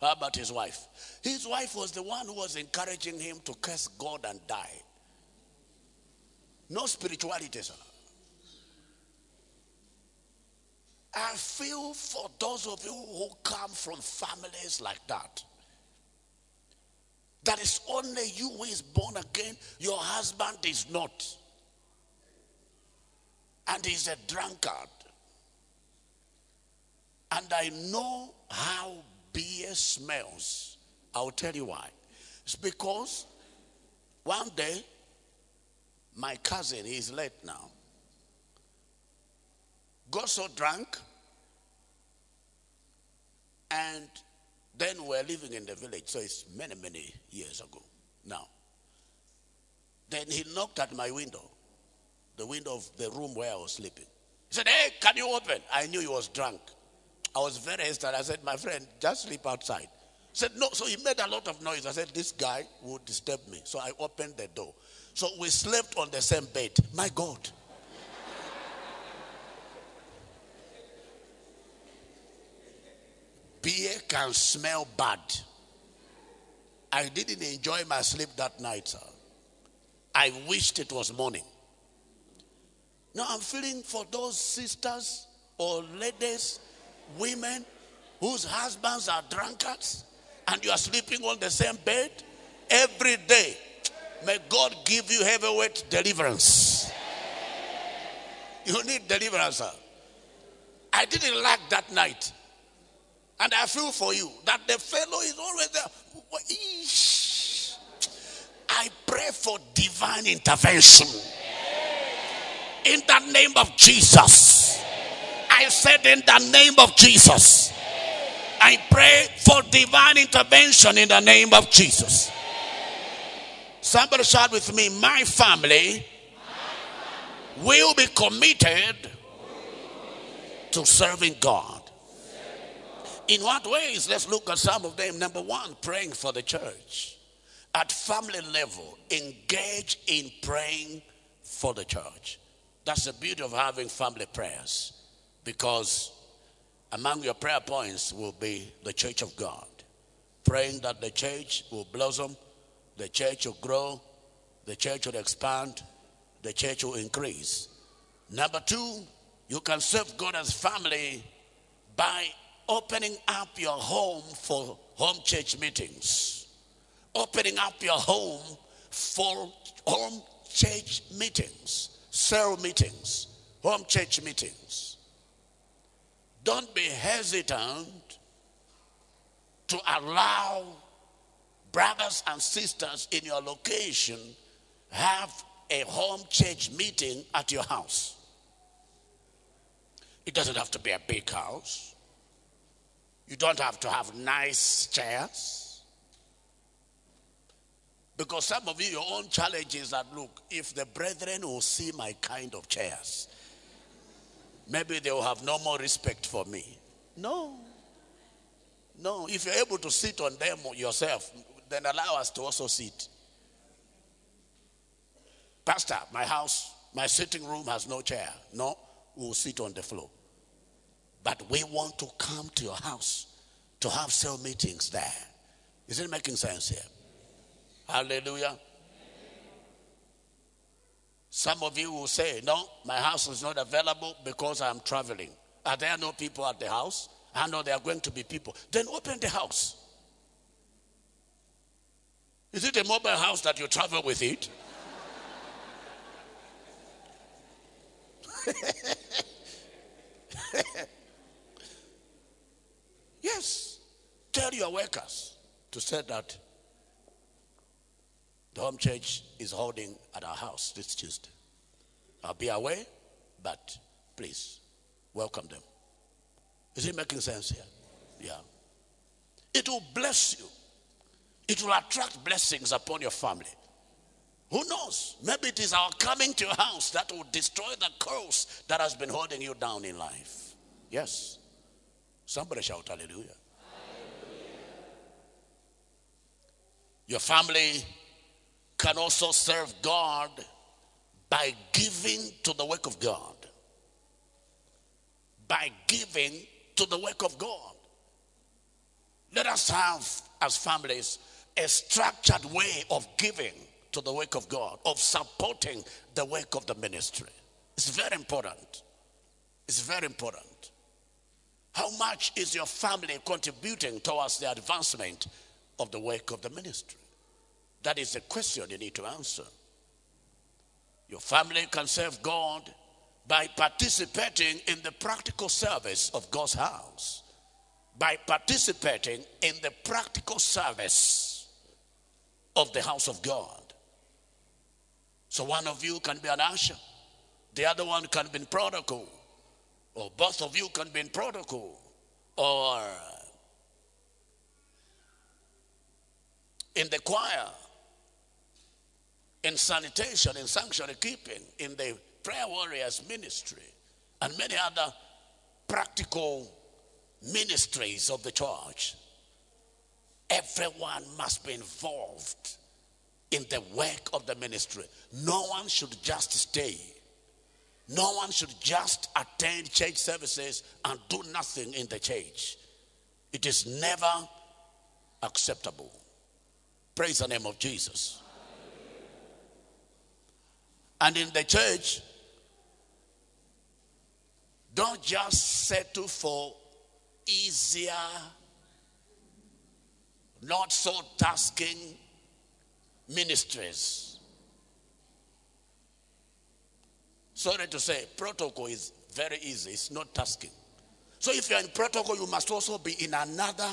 How about his wife? His wife was the one who was encouraging him to curse God and die. No spirituality, sir. I feel for those of you who come from families like that. That is only you who is born again. Your husband is not. And he's a drunkard. And I know how beer smells. I'll tell you why. It's because one day, my cousin, he's late now, got so drunk, and then we're living in the village, so it's many, many years ago now. Then he knocked at my window, the window of the room where I was sleeping. He said, Hey, can you open? I knew he was drunk. I was very hesitant. I said, My friend, just sleep outside. He said, No. So he made a lot of noise. I said, This guy would disturb me. So I opened the door. So we slept on the same bed. My God. Beer can smell bad. I didn't enjoy my sleep that night, sir. I wished it was morning. Now I'm feeling for those sisters or ladies, women whose husbands are drunkards and you are sleeping on the same bed every day. May God give you heavyweight deliverance. You need deliverance, sir. I didn't like that night. And I feel for you that the fellow is always there. I pray for divine intervention. In the name of Jesus. I said, in the name of Jesus. I pray for divine intervention in the name of Jesus. Somebody shout with me, my family will be committed to serving God. In what ways? Let's look at some of them. Number one, praying for the church. At family level, engage in praying for the church. That's the beauty of having family prayers because among your prayer points will be the church of God. Praying that the church will blossom, the church will grow, the church will expand, the church will increase. Number two, you can serve God as family by opening up your home for home church meetings, opening up your home for home church meetings, cell meetings, home church meetings. Don't be hesitant to allow brothers and sisters in your location have a home church meeting at your house. It doesn't have to be a big house. You don't have to have nice chairs. Because some of you, your own challenge is that look, if the brethren will see my kind of chairs, maybe they will have no more respect for me. No. No. If you're able to sit on them yourself, then allow us to also sit. Pastor, my house, my sitting room has no chair. No, we'll sit on the floor. But we want to come to your house to have cell meetings there. Is it making sense here? Hallelujah. Some of you will say, No, my house is not available because I'm traveling. Are there no people at the house? I know there are going to be people. Then open the house. Is it a mobile house that you travel with it? yes. Tell your workers to say that the home church is holding at our house this Tuesday. I'll be away, but please welcome them. Is it making sense here? Yeah. It will bless you. It will attract blessings upon your family. Who knows? Maybe it is our coming to your house that will destroy the curse that has been holding you down in life. Yes. Somebody shout hallelujah. hallelujah. Your family can also serve God by giving to the work of God. By giving to the work of God. Let us have, as families, a structured way of giving to the work of God, of supporting the work of the ministry. It's very important. It's very important. How much is your family contributing towards the advancement of the work of the ministry? That is a question you need to answer. Your family can serve God by participating in the practical service of God's house, by participating in the practical service of the house of God. So one of you can be an usher, the other one can be protocol, or both of you can be in protocol, or in the choir, in sanitation, in sanctuary keeping, in the prayer warriors ministry, and many other practical ministries of the church. Everyone must be involved in the work of the ministry. No one should just stay. No one should just attend church services and do nothing in the church. It is never acceptable. Praise the name of Jesus. And in the church, don't just settle for easier, not so tasking ministries. Sorry to say, protocol is very easy, it's not tasking. So if you're in protocol, you must also be in another.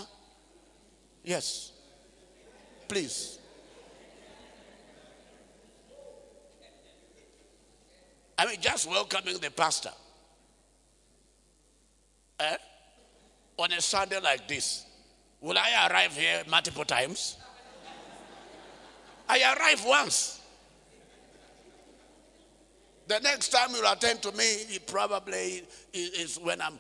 Yes. Please. I mean, just welcoming the pastor. Eh? On a Sunday like this, will I arrive here multiple times? I arrive once. The next time you'll attend to me, it probably is when I'm,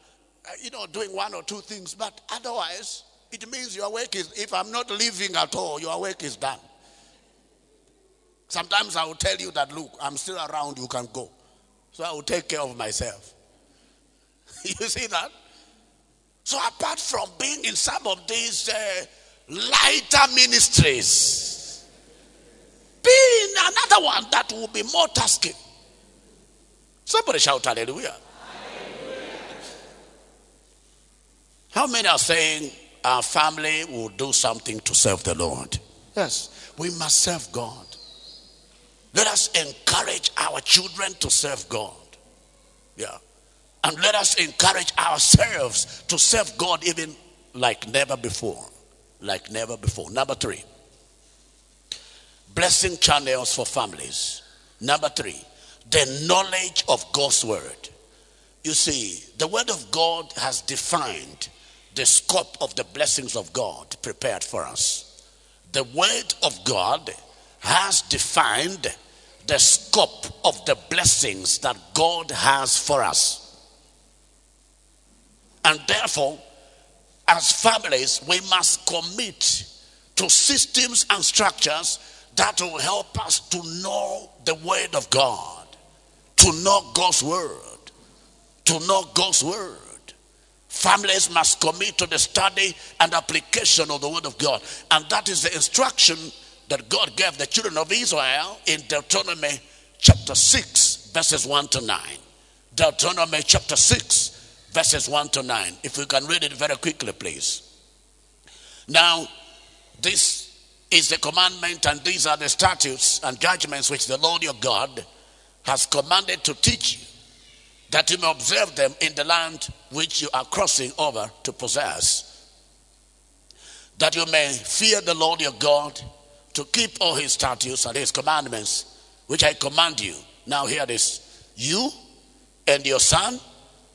uh, you know, doing one or two things. But otherwise, it means your work is, if I'm not leaving at all, your work is done. Sometimes I will tell you that, look, I'm still around, you can go. So I will take care of myself. you see that? So apart from being in some of these uh, lighter ministries, be in another one that will be more tasking. Somebody shout hallelujah. hallelujah. How many are saying our family will do something to serve the Lord? Yes, we must serve God. Let us encourage our children to serve God. Yeah. And let us encourage ourselves to serve God even like never before. Like never before. Number three, blessing channels for families. Number three, the knowledge of God's word. You see, the word of God has defined the scope of the blessings of God prepared for us. The word of God has defined the scope of the blessings that God has for us. And therefore, as families, we must commit to systems and structures that will help us to know the Word of God, to know God's Word, to know God's Word. Families must commit to the study and application of the Word of God. And that is the instruction that God gave the children of Israel in Deuteronomy chapter 6, verses 1 to 9. Deuteronomy chapter 6, verses 1 to 9. If we can read it very quickly, please. Now, this is the commandment, and these are the statutes and judgments which the Lord your God has commanded to teach you, that you may observe them in the land which you are crossing over to possess, that you may fear the Lord your God, to keep all his statutes and his commandments, which I command you. Now, hear this you and your son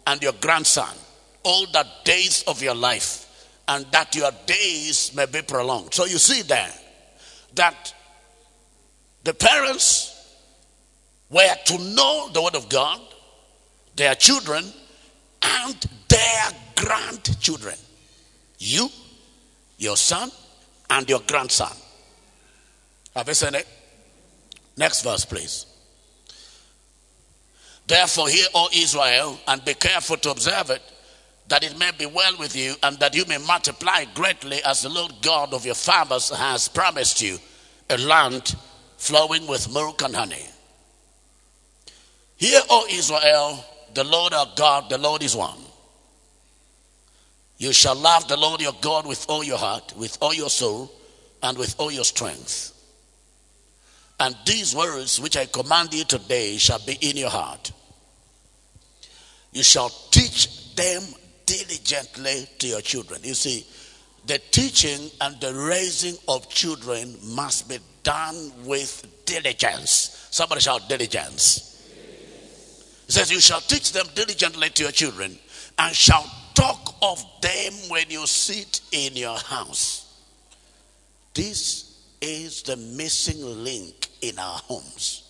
and your grandson, all the days of your life and that your days may be prolonged. So you see there that the parents were to know the word of God, their children, and their grandchildren. You, your son, and your grandson. Have you seen it? Next verse, please. Therefore, hear, O Israel, and be careful to observe it that it may be well with you and that you may multiply greatly as the Lord God of your fathers has promised you a land flowing with milk and honey. Hear, O Israel, the Lord our God, the Lord is one. You shall love the Lord your God with all your heart, with all your soul, and with all your strength. And these words which I command you today shall be in your heart. You shall teach them diligently to your children. You see, the teaching and the raising of children must be done with diligence. Somebody shout diligence. It says, You shall teach them diligently to your children and shall talk of them when you sit in your house. This is the missing link in our homes.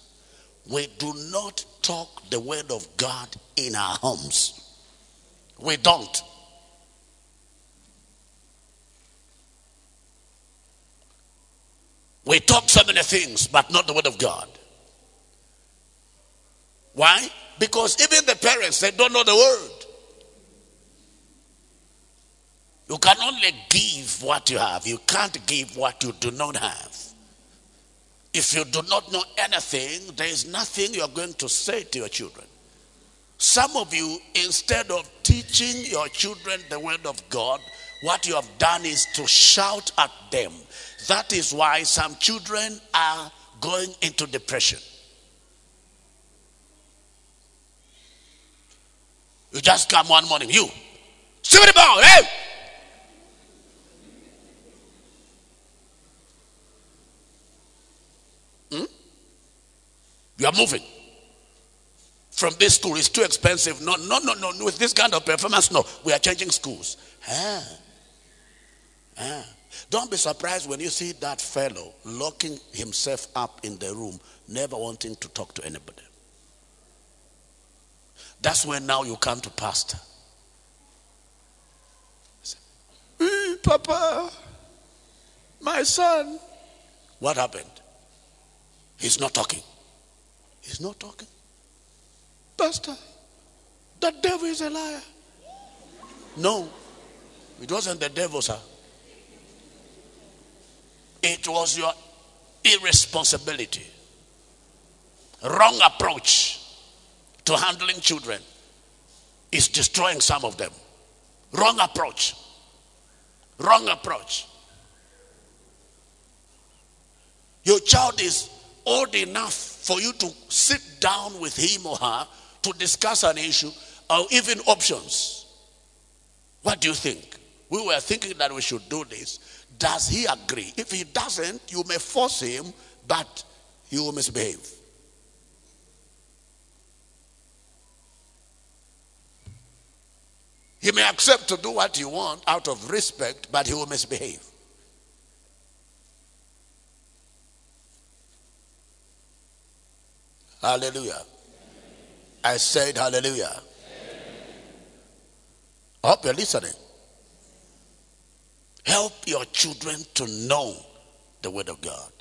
We do not talk the word of God in our homes. We don't. We talk so many things, but not the word of God. Why? Because even the parents, they don't know the word. You can only give what you have. You can't give what you do not have. If you do not know anything, there is nothing you're going to say to your children. Some of you, instead of teaching your children the word of God, what you have done is to shout at them. That is why some children are going into depression. You just come one morning, you, sit about, hey! Hmm? You are moving from this school It's too expensive. No, no, no, no. With this kind of performance, no. We are changing schools. Ah. Ah. Don't be surprised when you see that fellow locking himself up in the room, never wanting to talk to anybody. That's when now you come to pastor. Hey, hmm, Papa, my son. What happened? He's not talking. He's not talking. Pastor, the devil is a liar. No, it wasn't the devil, sir. It was your irresponsibility, wrong approach to handling children is destroying some of them. Wrong approach. Wrong approach. Your child is old enough for you to sit down with him or her to discuss an issue or even options. What do you think? We were thinking that we should do this. Does he agree? If he doesn't, you may force him, but he will misbehave. He may accept to do what you want out of respect, but he will misbehave. Hallelujah. I said hallelujah. I hope you're listening. Help your children to know the word of God.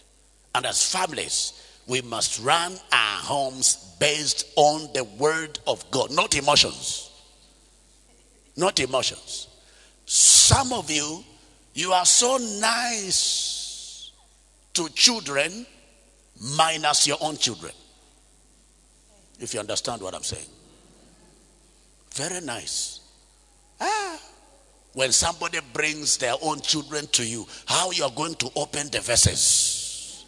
And as families, we must run our homes based on the word of God, not emotions. Not emotions. Some of you, you are so nice to children minus your own children if you understand what I'm saying. Very nice. Ah, when somebody brings their own children to you, how you are going to open the verses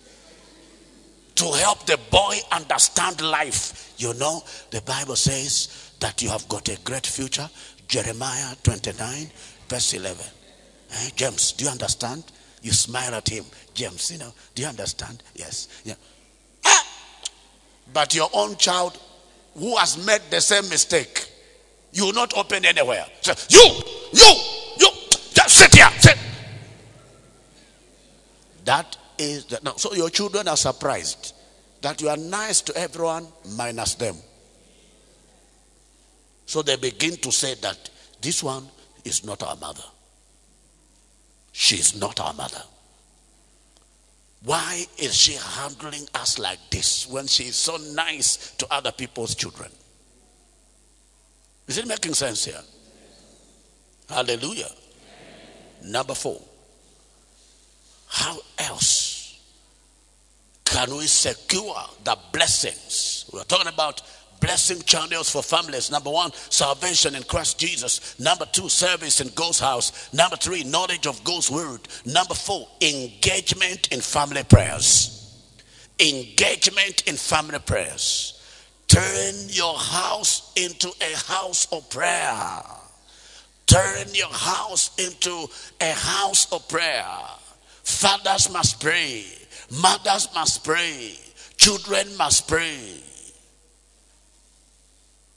to help the boy understand life. You know, the Bible says that you have got a great future. Jeremiah 29, verse 11. Eh, James, do you understand? You smile at him. James, you know, do you understand? Yes. Yeah. Ah! But your own child who has made the same mistake, you will not open anywhere. So, you, you, you, just sit here. Sit. That is the, no. So your children are surprised that you are nice to everyone minus them. So they begin to say that this one is not our mother. She is not our mother. Why is she handling us like this when she is so nice to other people's children? Is it making sense here? Hallelujah. Number four. How else can we secure the blessings? We're talking about blessing channels for families. Number one, salvation in Christ Jesus. Number two, service in God's house. Number three, knowledge of God's word. Number four, engagement in family prayers. Engagement in family prayers. Turn your house into a house of prayer. Turn your house into a house of prayer. Fathers must pray. Mothers must pray. Children must pray.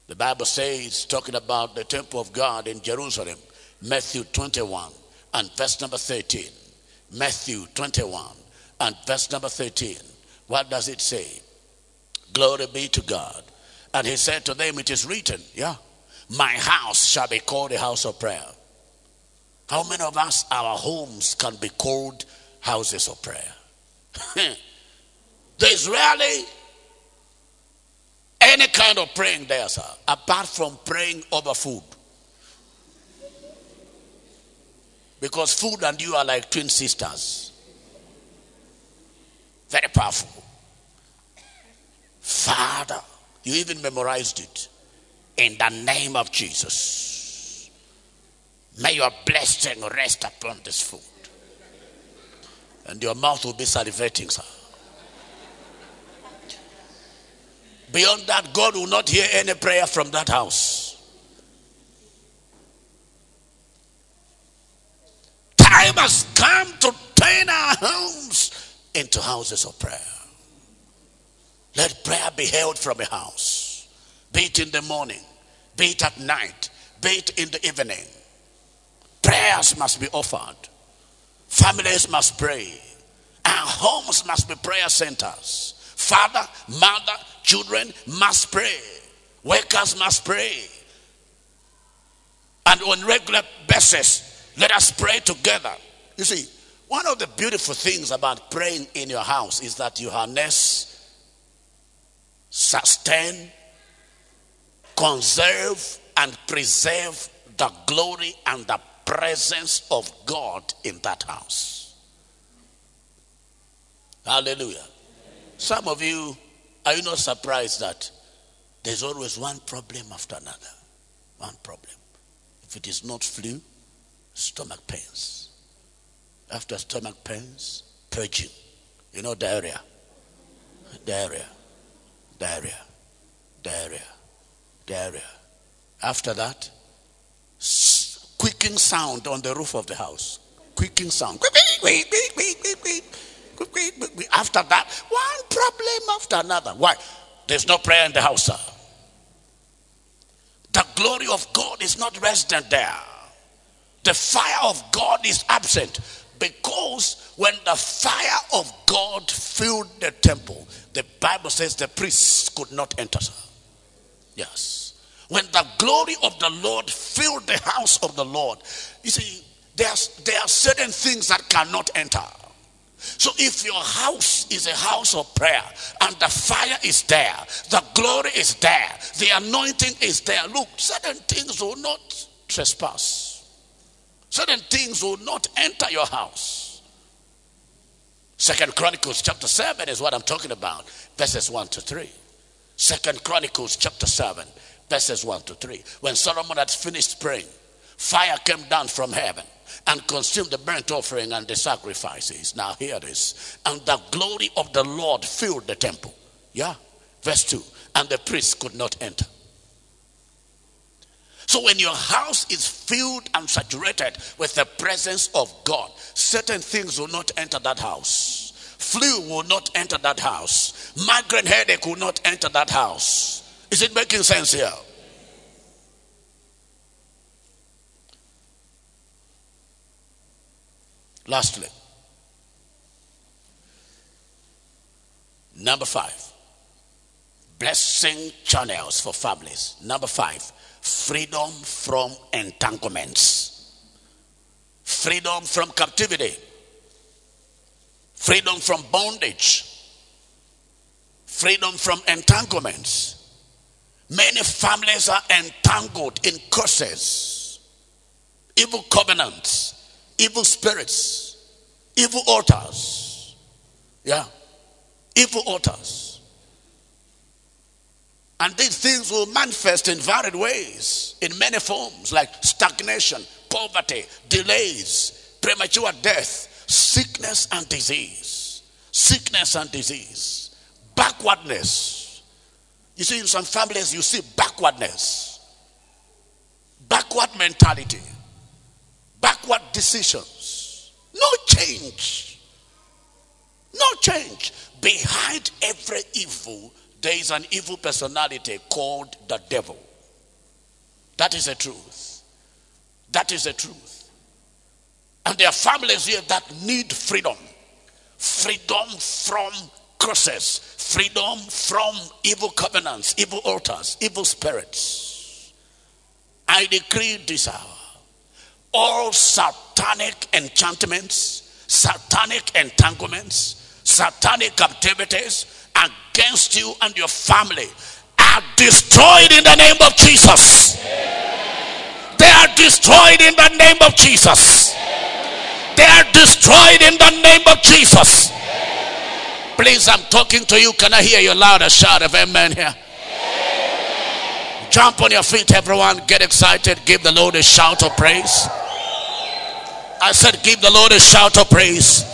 The Bible says, talking about the temple of God in Jerusalem, Matthew 21 and verse number 13. Matthew 21 and verse number 13. What does it say? Glory be to God. And he said to them, It is written, yeah, my house shall be called a house of prayer. How many of us, our homes can be called houses of prayer? There's rarely any kind of praying there, sir, apart from praying over food. Because food and you are like twin sisters. Very powerful. Father, you even memorized it. In the name of Jesus. May your blessing rest upon this food. And your mouth will be salivating, sir. Beyond that, God will not hear any prayer from that house. Time has come to turn our homes into houses of prayer. Let prayer be held from a house, be it in the morning, be it at night, be it in the evening. Prayers must be offered. Families must pray. Our homes must be prayer centers. Father, mother, children must pray. Workers must pray. And on regular basis, let us pray together. You see, one of the beautiful things about praying in your house is that you harness, sustain, conserve, and preserve the glory and the presence of God in that house. Hallelujah. Some of you, are you not surprised that there's always one problem after another? One problem. If it is not flu, stomach pains. After stomach pains, purging. You know, diarrhea. Diarrhea. Diarrhea. Diarrhea. Diarrhea. After that, quicking sound on the roof of the house. Quicking sound. After that, one problem after another. Why? There's no prayer in the house, sir. The glory of God is not resident there. The fire of God is absent because when the fire of God filled the temple, the Bible says the priests could not enter. Sir. Yes. When the glory of the Lord filled the house of the Lord, you see, there's, there are certain things that cannot enter. So if your house is a house of prayer and the fire is there, the glory is there, the anointing is there, look, certain things will not trespass. Certain things will not enter your house. Second Chronicles chapter 7 is what I'm talking about, verses 1 to 3. Second Chronicles chapter 7, verses 1 to 3. When Solomon had finished praying, Fire came down from heaven and consume the burnt offering and the sacrifices. Now, hear this. And the glory of the Lord filled the temple. Yeah. Verse 2. And the priests could not enter. So, when your house is filled and saturated with the presence of God, certain things will not enter that house. Flu will not enter that house. Migraine headache will not enter that house. Is it making sense here? Lastly, number five, blessing channels for families. Number five, freedom from entanglements, freedom from captivity, freedom from bondage, freedom from entanglements. Many families are entangled in curses, evil covenants, evil spirits, evil altars. Yeah, evil altars. And these things will manifest in varied ways, in many forms, like stagnation, poverty, delays, premature death, sickness and disease. Sickness and disease, backwardness. You see, in some families, you see backwardness, backward mentality backward decisions. No change. No change. Behind every evil, there is an evil personality called the devil. That is the truth. That is the truth. And there are families here that need freedom freedom from curses, freedom from evil covenants, evil altars, evil spirits. I decree this hour all satanic enchantments, satanic entanglements, satanic captivities against you and your family are destroyed in the name of Jesus. They are destroyed in the name of Jesus. They are destroyed in the name of Jesus. Please, I'm talking to you. Can I hear your louder shout of amen here? Jump on your feet, everyone. Get excited. Give the Lord a shout of praise. I said, Give the Lord a shout of praise.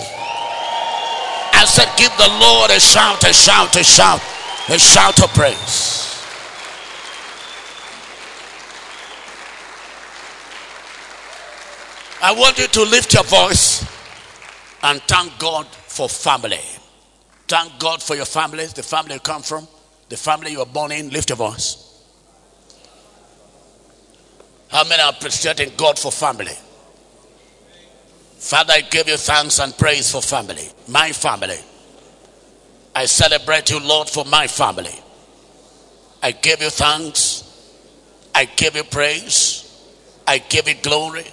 I said, Give the Lord a shout, a shout, a shout, a shout of praise. I want you to lift your voice and thank God for family. Thank God for your family, the family you come from, the family you were born in. Lift your voice. How many are appreciating God for family? Father, I give you thanks and praise for family, my family. I celebrate you, Lord, for my family. I give you thanks. I give you praise. I give you glory.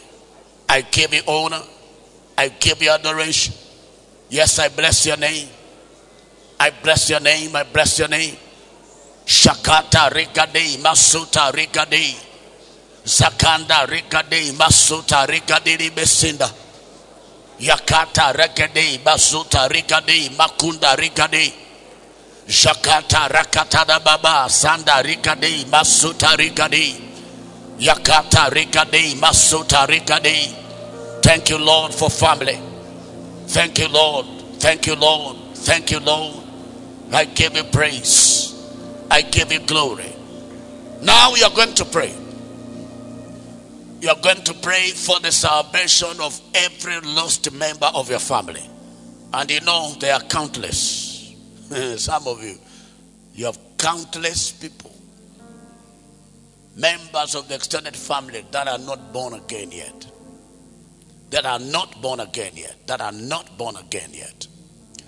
I give you honor. I give you adoration. Yes, I bless your name. I bless your name. I bless your name. Shakata Rikade Masuta Rikade Zakanda Rikade Masuta Rikade Besinda. Yakata regade basuta rigade makunda rigade. Jakata rakata baba sanda rigade masuta rigade. Yakata rigade masuta rigade. Thank you, Lord, for family. Thank you, Lord. Thank you, Lord. Thank you, Lord. I give you praise. I give you glory. Now we are going to pray you are going to pray for the salvation of every lost member of your family. And you know, they are countless. Some of you, you have countless people, members of the extended family that are not born again yet. That are not born again yet. That are not born again yet.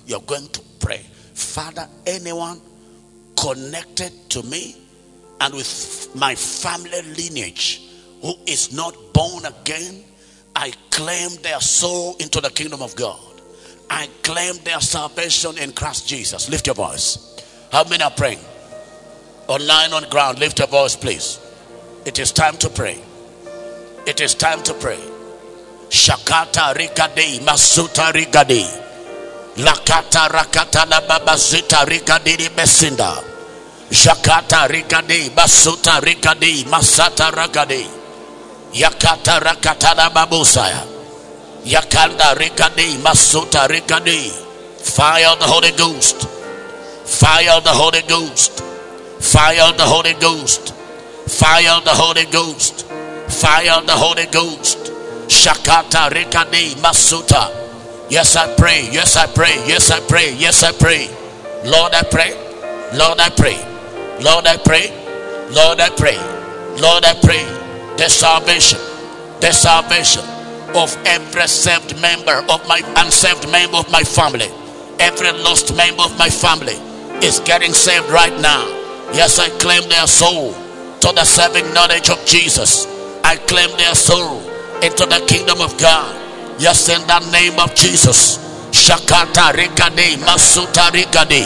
You're going to pray. Father, anyone connected to me and with my family lineage who is not born again, I claim their soul into the kingdom of God. I claim their salvation in Christ Jesus. Lift your voice. How many are praying? Online on ground, lift your voice, please. It is time to pray. It is time to pray. Shakata rigade masuta rigade. Lakata rakata la babazita rigade besinda. Shakata rigade basuta rigade masata ragade. Yakata rakata Rakatada Babusaya. Yakanda Rikadi Masuta Rikadi. Fire of the Holy Ghost. Fire of the Holy Ghost. Fire of the Holy Ghost. Fire of the Holy Ghost. Fire of the Holy Ghost. Shakata Rikadi Masuta. Yes, I pray. Yes, I pray. Yes, I pray. Yes, I pray. Lord, I pray. Lord, I pray. Lord, I pray. Lord, I pray. Lord, I pray. The salvation. The salvation of every saved member of my unsaved member of my family. Every lost member of my family is getting saved right now. Yes, I claim their soul to the saving knowledge of Jesus. I claim their soul into the kingdom of God. Yes, in the name of Jesus. Shakata Rikadi Masuta Rikadi.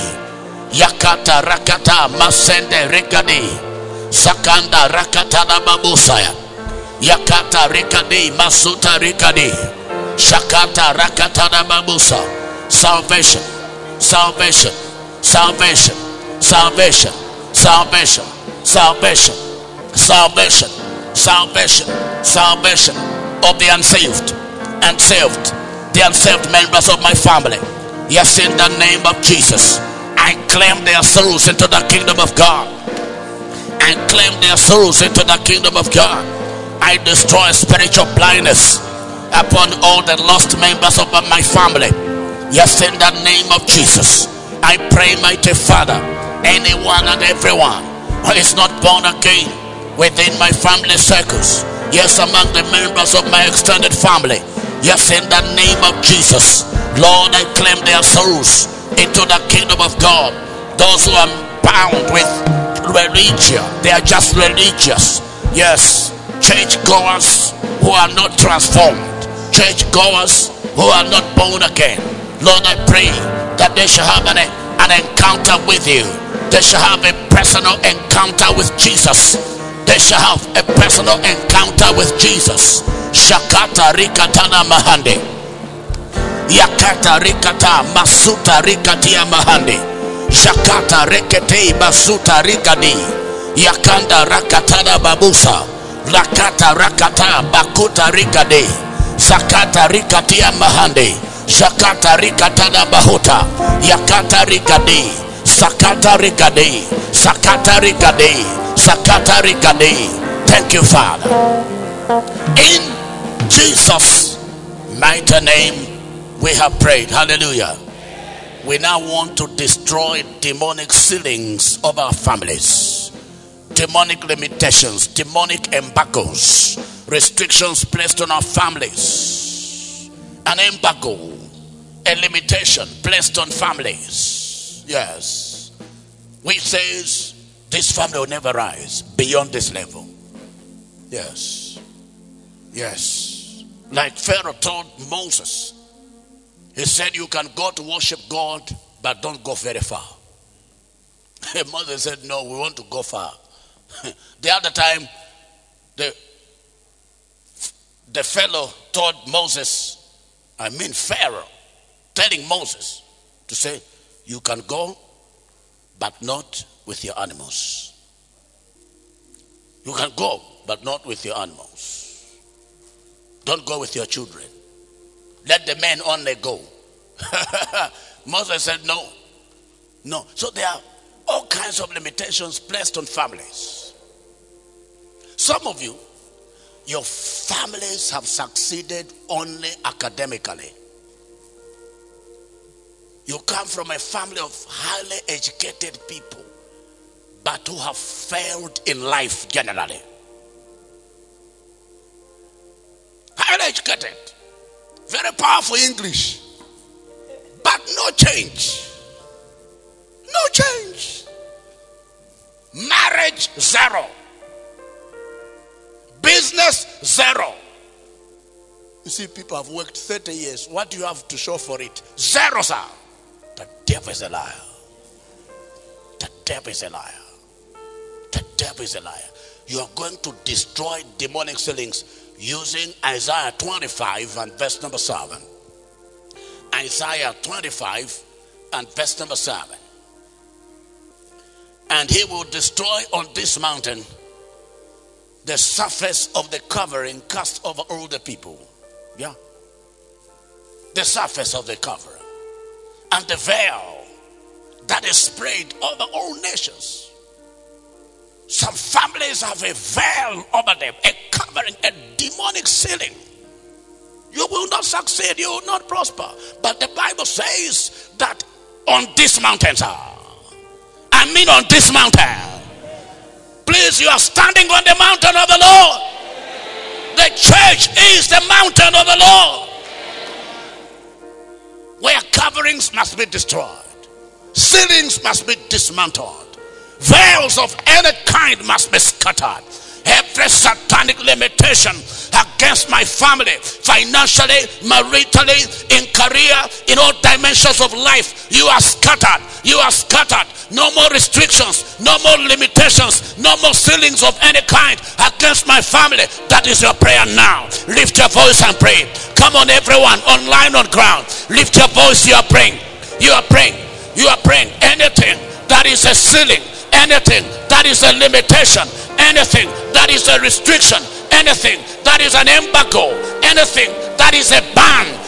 Yakata Rakata Masende Rikadi. Sakanda Rakata Babusaya. Yakata Rikadi Masuta Rikadi. Shakata Rakata Babusa. Salvation. Salvation. Salvation. Salvation. Salvation. Salvation. Salvation. Salvation. Salvation of the unsaved. And saved. The unsaved members of my family. Yes, in the name of Jesus. I claim their souls into the kingdom of God. I claim their souls into the kingdom of God. I destroy spiritual blindness upon all the lost members of my family. Yes, in the name of Jesus. I pray, mighty Father, anyone and everyone who is not born again within my family circles. Yes, among the members of my extended family. Yes, in the name of Jesus. Lord, I claim their souls into the kingdom of God. Those who are bound with religion, they are just religious. Yes, church goers who are not transformed, church goers who are not born again. Lord, I pray that they shall have an, an encounter with you. They shall have a personal encounter with Jesus. They shall have a personal encounter with Jesus. Shakata rikatana mahande. Yakata rikata masuta rikatia mahande. Shakata rekete basuta rikadi. Yakanda rakatana babusa. Rakata rakata bakuta rikade. Sakata rikatia mahande. Shakata rikatana bahuta. Yakata rikade. Sakata rikade. Sakata rikade. Sakata rikade. Thank you, Father. In Jesus' mighty name, we have prayed. Hallelujah. We now want to destroy demonic ceilings of our families, demonic limitations, demonic embargoes, restrictions placed on our families, an embargo, a limitation placed on families. Yes. Which says this family will never rise beyond this level. Yes. Yes. Like Pharaoh told Moses, he said, You can go to worship God, but don't go very far. Moses said, No, we want to go far. the other time, the, the fellow told Moses, I mean Pharaoh, telling Moses to say, You can go, but not with your animals. You can go, but not with your animals. Don't go with your children. Let the men only go. Moses said, No. No. So there are all kinds of limitations placed on families. Some of you, your families have succeeded only academically. You come from a family of highly educated people, but who have failed in life generally. Highly educated, very powerful English, but no change. No change. Marriage, zero. Business, zero. You see, people have worked 30 years. What do you have to show for it? Zero, sir. The devil is a liar. The devil is a liar. The devil is a liar. You are going to destroy demonic ceilings using Isaiah 25 and verse number 7. Isaiah 25 and verse number 7. And he will destroy on this mountain the surface of the covering cast over all the people. Yeah. The surface of the covering. And the veil that is spread over all nations. Some families have a veil over them, a covering, a demonic ceiling. You will not succeed, you will not prosper. But the Bible says that on this mountain, sir, ah, I mean on this mountain, Please, you are standing on the mountain of the Lord. The church is the mountain of the Lord. Where coverings must be destroyed, ceilings must be dismantled, veils of any kind must be scattered. Every satanic limitation against my family, financially, maritally, in career, in all dimensions of life. You are scattered. You are scattered. No more restrictions, no more limitations, no more ceilings of any kind against my family. That is your prayer now. Lift your voice and pray. Come on, everyone, online, on ground. Lift your voice. You are praying. You are praying. You are praying. Anything that is a ceiling, anything that is a limitation, anything that is a restriction, anything that is an embargo, anything that is a ban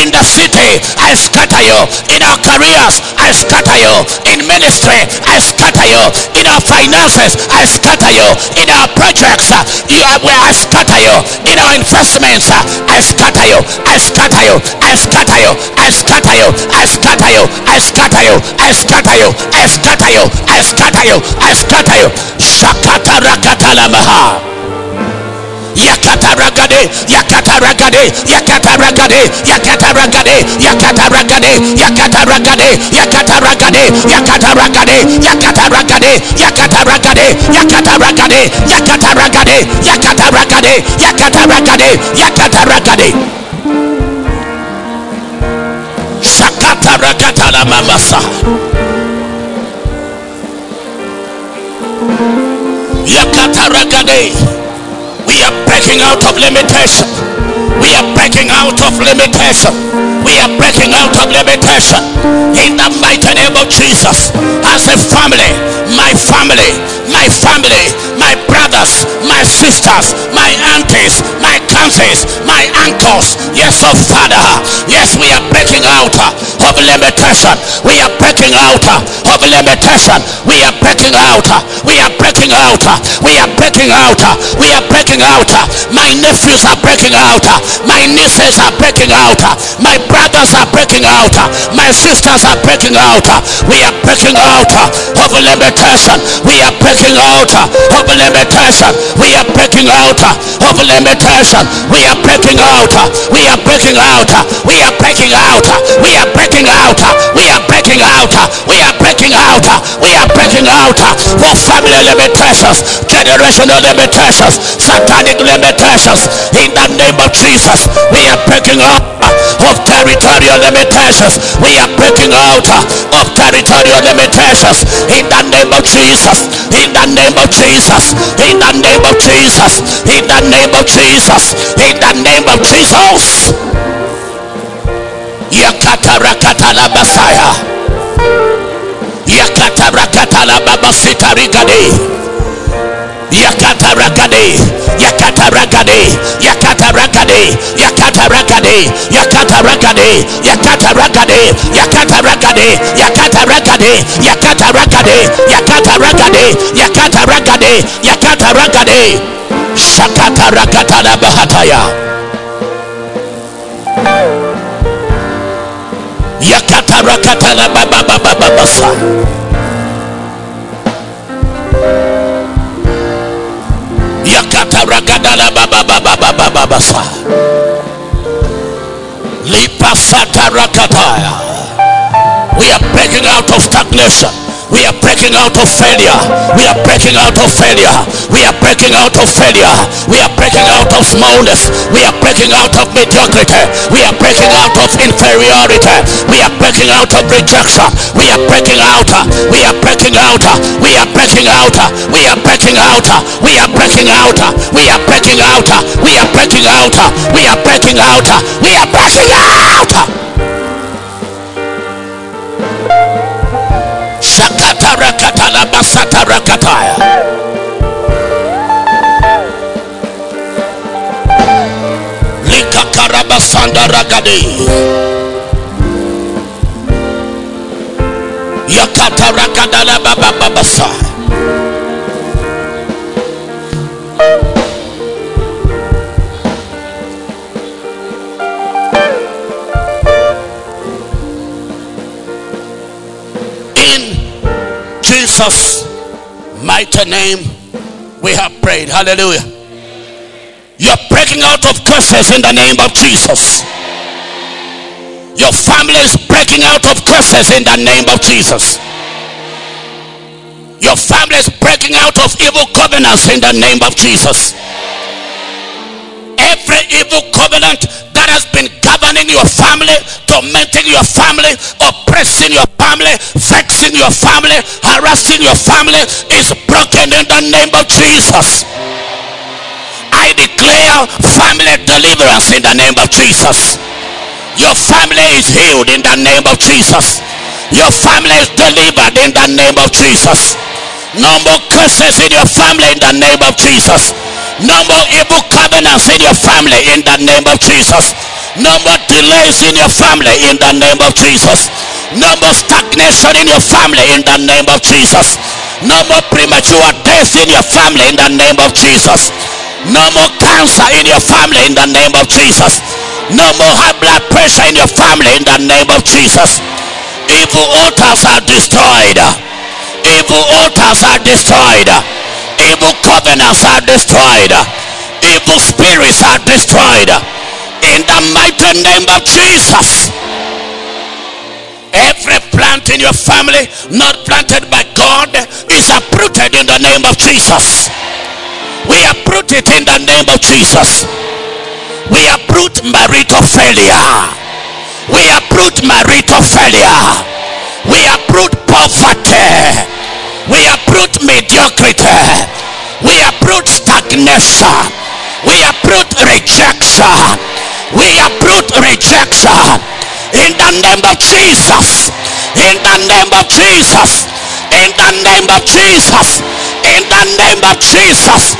In the city, I scatter you. In our careers, I scatter you. In ministry, I scatter you. In our finances, I scatter you. In our projects, you are where I scatter you. In our investments, I scatter you. I scatter you. I scatter you. I scatter you. I scatter you. I scatter you. I scatter you. I scatter you. I scatter you. I scatter you. Shakata rakata lamaha yakata ragade yakata ragade yakata ragade yakata ragade yakata ragade yakata ragade yakata ragade yakata ragade yakata ragade yakata ragade yakata ragade yakata ragade yakata ragade yakata ragade yakata ragade shakata ragata la mamasa yakata ragade we are breaking out of limitation. We are breaking out of limitation. We are breaking out of limitation. In the mighty name of Jesus. As a family, my family, my family, my brothers, my sisters, my aunties, my cousins, my uncles. Yes, oh Father. Yes, we are breaking out of limitation. We are breaking out of limitation. We are breaking out. We are breaking out. We are breaking out. We are breaking breaking out. My nephews are breaking out. My nieces are breaking out. My brothers are breaking out. My sisters are breaking out. We are breaking out of limitation. We are breaking out of limitation. We are breaking out of limitation. We are breaking out. We are breaking out. We are breaking out. We are breaking out. We are breaking out. We are breaking out. We are breaking out for family limitations, generational limitations, satanic limitations in the name of Jesus. We are breaking out of territorial limitations. We are breaking out of territorial limitations in the name of Jesus. In the name of Jesus. In the name of Jesus. In the name of Jesus. In the name of Jesus. Yakata rakata la babasita rigade yakata ragade yakata ragade yakata ragade yakata ragade yakata ragade yakata ragade yakata ragade yakata ragade yakata ragade yakata ragade yakata ragade yakata ragade shakata rakata la bahataya yakata rakata la baba baba baba we are breaking out of stagnation We are breaking out of failure. We are breaking out of failure. We are breaking out of failure. We are breaking out of smallness. We are breaking out of mediocrity. We are breaking out of inferiority. We are breaking out of rejection. We are breaking out. We are breaking out. We are breaking out. We are breaking out. We are breaking out. We are breaking out. We are breaking out. We are breaking out. We are breaking out. Shakata basata rakataya. Lika karabasanda ragadi. Yakata rakadala baba Jesus' mighty name, we have prayed. Hallelujah. You're breaking out of curses in the name of Jesus. Your family is breaking out of curses in the name of Jesus. Your family is breaking out of evil covenants in the name of Jesus. Every evil covenant that has been governing your family, tormenting your family, oppressing your family, vexing your family, harassing your family is broken in the name of Jesus. I declare family deliverance in the name of Jesus. Your family is healed in the name of Jesus. Your family is delivered in the name of Jesus. No more curses in your family in the name of Jesus. No more evil covenants in your family in the name of Jesus. No more delays in your family in the name of Jesus. No more stagnation in your family in the name of Jesus. No more premature death in your family in the name of Jesus. No more cancer in your family in the name of Jesus. No more high blood pressure in your family in the name of Jesus. Evil altars are destroyed. Evil altars are destroyed. Evil covenants are destroyed. Evil spirits are destroyed. In the mighty name of Jesus. Every plant in your family not planted by God is uprooted in the name of Jesus. We uproot it in the name of Jesus. We uproot marital failure. We uproot marital failure. We uproot poverty. We uproot mediocrity. We uproot stagnation. We uproot rejection. We uproot rejection in the name of Jesus in the name of Jesus in the name of Jesus in the name of Jesus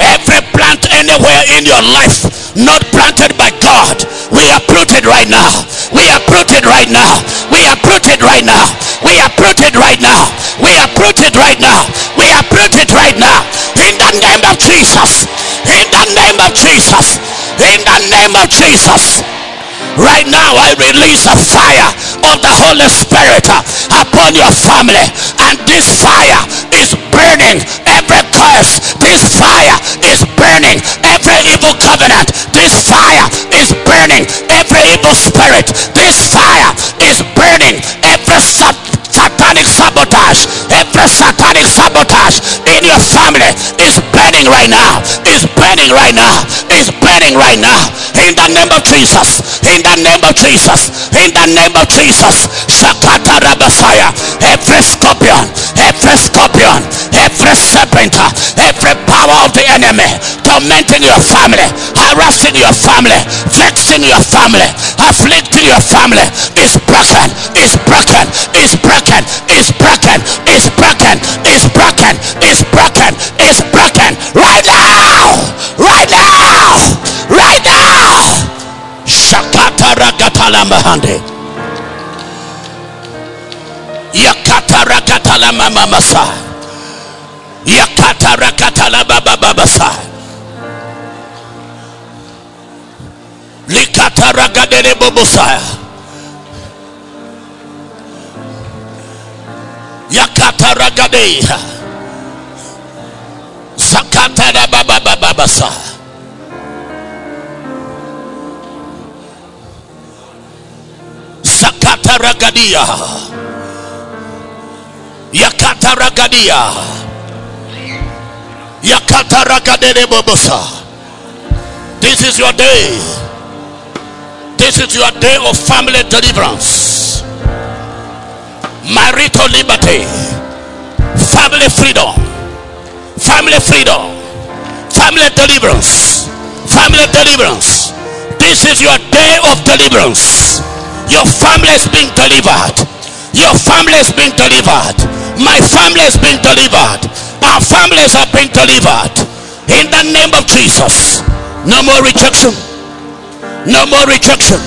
every plant anywhere in your life not planted by God. We uproot it right now. We uproot it right now. We uproot it right now. We uproot it right now. We uproot it right now. We uproot it right now. In the name of Jesus. In the name of Jesus. In the name of Jesus right now I release a fire of the Holy Spirit upon your family. And this fire is burning every curse. This fire is burning every evil covenant. This fire is burning every evil spirit. This fire is burning every sub satanic sabotage. Every satanic sabotage in your family is burning right now. Is burning right now. Is burning right now. In the name of jesus. In the name of jesus. In the name of jesus. Shakata rabasaya. Every scorpion. Every scorpion. Every serpent. Every power of the enemy tormenting your family harassing your family vexing your family afflicting your family. Is broken. Is broken. Is broken. Is broken. Is broken. Is broken Lamahande. Yakata rakata lamamamasa Baba lababababasa likataragadedebobosaya yakataragadeya zakatarabababababasaa ragadia Shakataragadia. Yakataragadere bobosa. This is your day. This is your day of family deliverance. Marital liberty. Family freedom. Family freedom. Family deliverance. Family deliverance. This is your day of deliverance. Your family is being delivered. Your family is being delivered. My family is being delivered. Our families are being delivered. In the name of Jesus. No more rejection. No more rejection.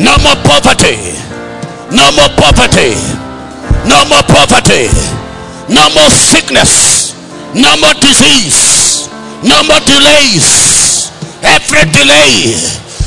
No more poverty. No more poverty. No more poverty. No more sickness. No more disease. No more delays. Every delay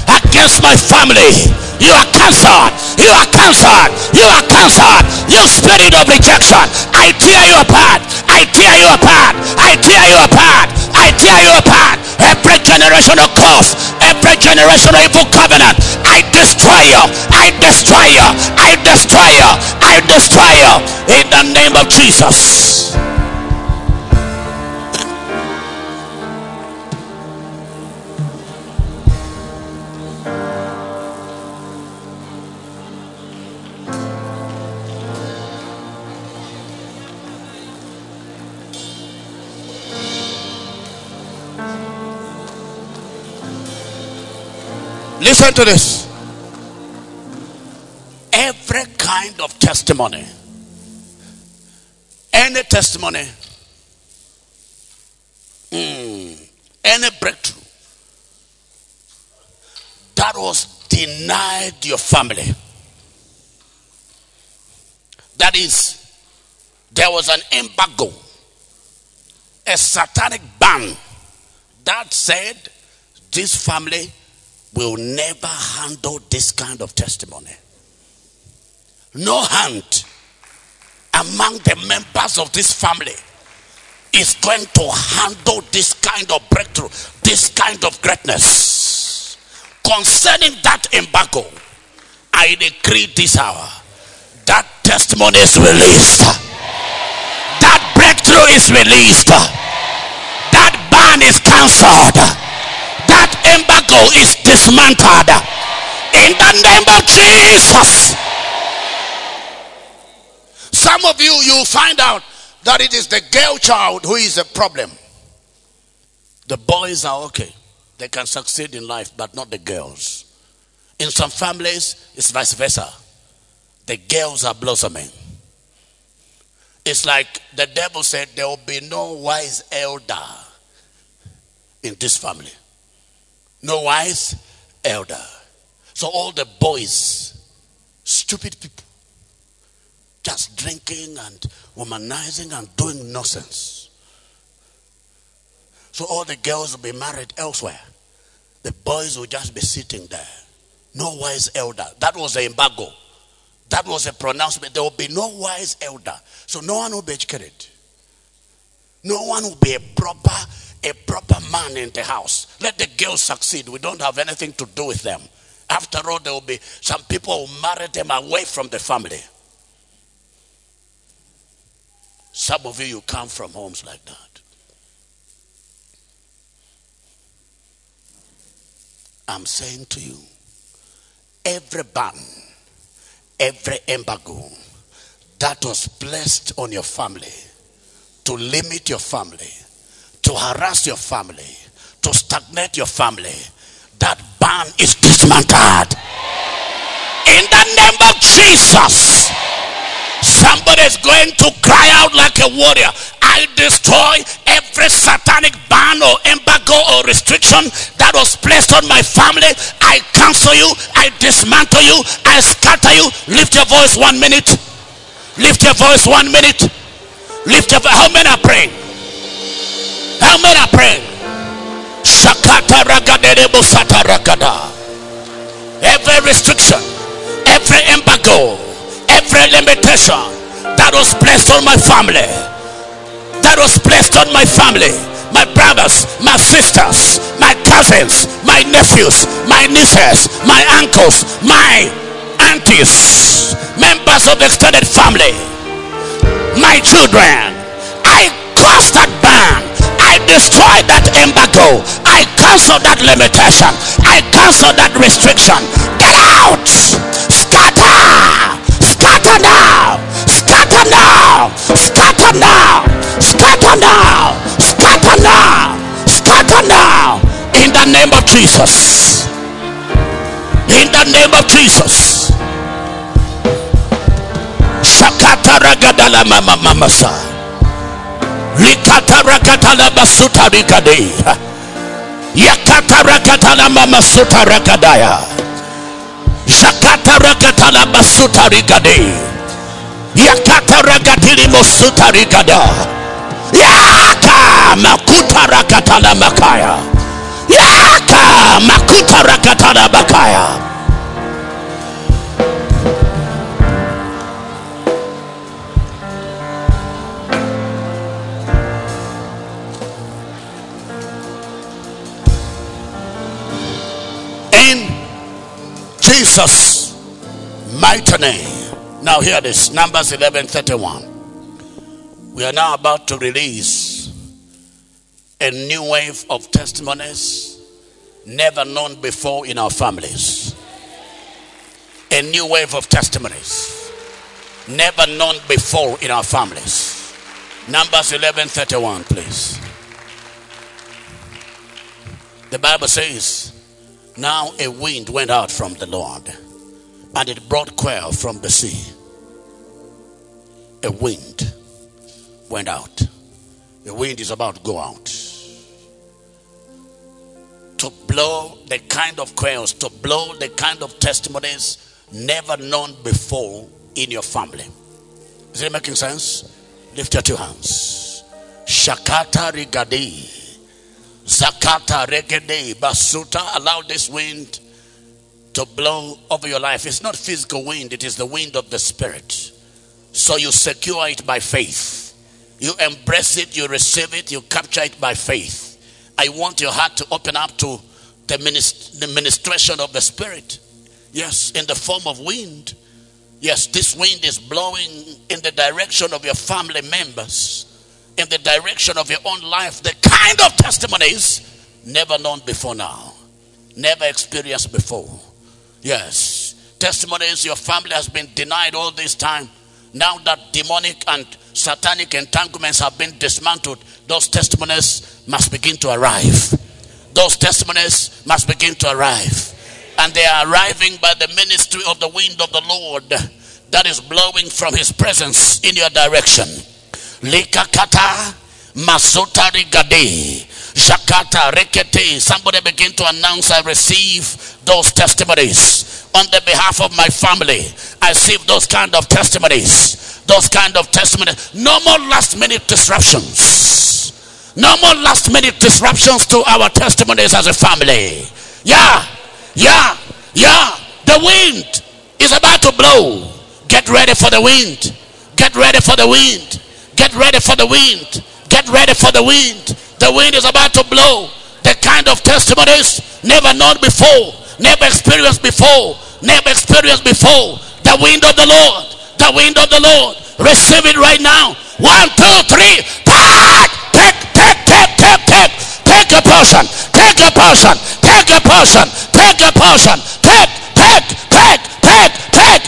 against my family you are cancelled. You are cancelled. You are cancelled. You spirit of rejection. I tear you apart. I tear you apart. I tear you apart. I tear you apart. Every generational curse, every generational evil covenant, I destroy you. I destroy you. I destroy you. I destroy you. In the name of Jesus. Listen to this. Every kind of testimony, any testimony, mm, any breakthrough that was denied your family. That is, there was an embargo, a satanic ban that said this family will never handle this kind of testimony. No hand among the members of this family is going to handle this kind of breakthrough, this kind of greatness. Concerning that embargo, I decree this hour that testimony is released, that breakthrough is released, that ban is cancelled embargo is dismantled in the name of Jesus. Some of you, you find out that it is the girl child who is a problem. The boys are okay, they can succeed in life, but not the girls. In some families, it's vice versa. The girls are blossoming. It's like the devil said, There will be no wise elder in this family no wise elder. So all the boys, stupid people, just drinking and womanizing and doing nonsense. So all the girls will be married elsewhere. The boys will just be sitting there. No wise elder. That was the embargo. That was a pronouncement. There will be no wise elder. So no one will be educated. No one will be a proper a proper man in the house. Let the girls succeed. We don't have anything to do with them. After all, there will be some people who marry them away from the family. Some of you, you come from homes like that. I'm saying to you, every ban, every embargo that was placed on your family to limit your family, to harass your family, to stagnate your family, that ban is dismantled. In the name of Jesus. Somebody is going to cry out like a warrior. I destroy every satanic ban or embargo or restriction that was placed on my family. I cancel you. I dismantle you. I scatter you. Lift your voice one minute. Lift your voice one minute. Lift your voice. How many are praying? Many are praying? Shakata ragadere busata ragada. Every restriction, every embargo, every limitation that was placed on my family, that was placed on my family, my brothers, my sisters, my cousins, my nephews, my nieces, my uncles, my aunties, members of the extended family my children. I curse that destroy that embargo. I cancel that limitation. I cancel that restriction. Get out! Scatter! Scatter now! Scatter now! Scatter now! Scatter now! Scatter now! Scatter now! In the name of Jesus. In the name of Jesus. Shakata ragadala mama mama sa likatarakatala rikade yakatarakatala mamasuta rakadaya jakatarakatala basuta rikade yakataragatili mosuta rikada yaka makuta rakatala makaya yaka makuta rakatala makaya Jesus' mighty name. Now hear this Numbers 11 31. We are now about to release a new wave of testimonies never known before in our families. A new wave of testimonies never known before in our families. Numbers 11 31, please. The Bible says, now a wind went out from the Lord, and it brought quail from the sea. A wind went out. The wind is about to go out. To blow the kind of quails, to blow the kind of testimonies never known before in your family. Is it making sense? Lift your two hands. Shakata rigadi. Zakata regede basuta. Allow this wind to blow over your life. It's not physical wind, it is the wind of the spirit. So you secure it by faith. You embrace it, you receive it, you capture it by faith. I want your heart to open up to the, minist- the ministration of the spirit. Yes, in the form of wind. Yes, this wind is blowing in the direction of your family members in the direction of your own life the kind of testimonies never known before now, never experienced before. Yes, testimonies your family has been denied all this time. Now that demonic and satanic entanglements have been dismantled, those testimonies must begin to arrive. Those testimonies must begin to arrive. And they are arriving by the ministry of the wind of the Lord that is blowing from his presence in your direction. Likakata Masotari Gade Shakata Rekete. Somebody begin to announce I receive those testimonies on the behalf of my family. I receive those kind of testimonies. Those kind of testimonies. No more last minute disruptions. No more last minute disruptions to our testimonies as a family. Yeah, yeah, yeah. The wind is about to blow. Get ready for the wind. Get ready for the wind. Get ready for the wind. Get ready for the wind. The wind is about to blow. The kind of testimonies never known before, never experienced before, never experienced before. The wind of the Lord. The wind of the Lord. Receive it right now. One, two, three. Take, take, take, take, take, take. A portion. Take a portion. Take a portion. Take a portion. Take, take, take, take, take,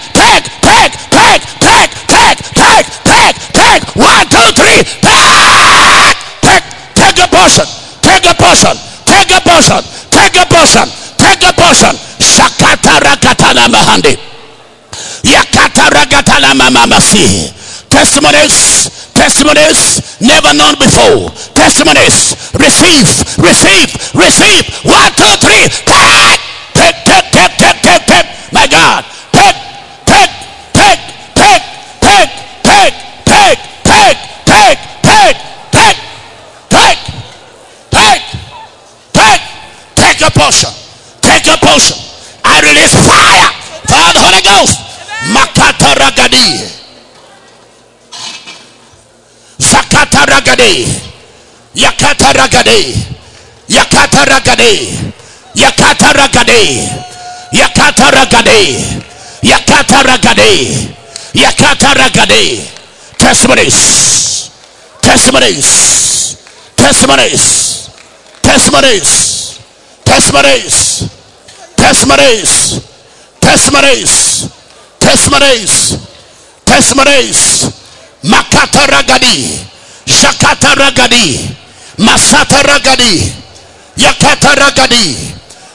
Take, take, take a portion. Take a portion. Take a portion. Take a portion. Take a portion. Shakata rakatana mahandi. Yakata ragatala mamamasi. Testimonies, testimonies never known before. Testimonies, receive, receive, receive. One, two, three. Take, portion. Take your portion. I release fire. Fire the Holy Ghost. Makata ragadi. Zakata ragade. Yakata ragade. Yakata ragade. Yakata ragade. Yakata. Yakata. Yakata. Testimonies. Testimonies. Testimonies. Testimonies. Testimonies. Testimonies. Testimonies. Testimonies. Testimonies. Makata ragadi. Shakata ragadi. Masata ragadi. Yakata ragadi.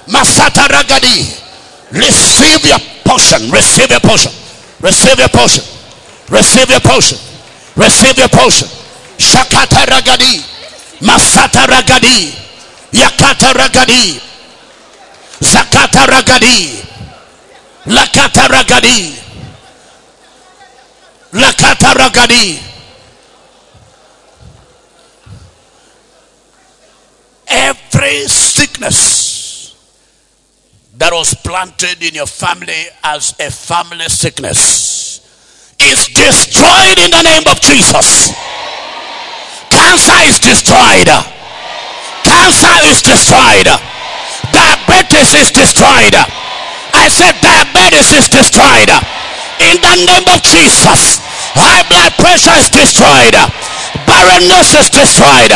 Masata ragadi. Receive your portion. Receive your portion. Receive your portion. Receive your portion. Receive your portion. Shakata ragadi. Masata ragadi. Yakata ragadi. Zakata ragadi. Lakata ragadi. Lakata ragadi. Every sickness that was planted in your family as a family sickness is destroyed in the name of Jesus. Cancer is destroyed. Cancer is destroyed. Diabetes is destroyed. I said diabetes is destroyed. In the name of Jesus. High blood pressure is destroyed. Barrenness is destroyed.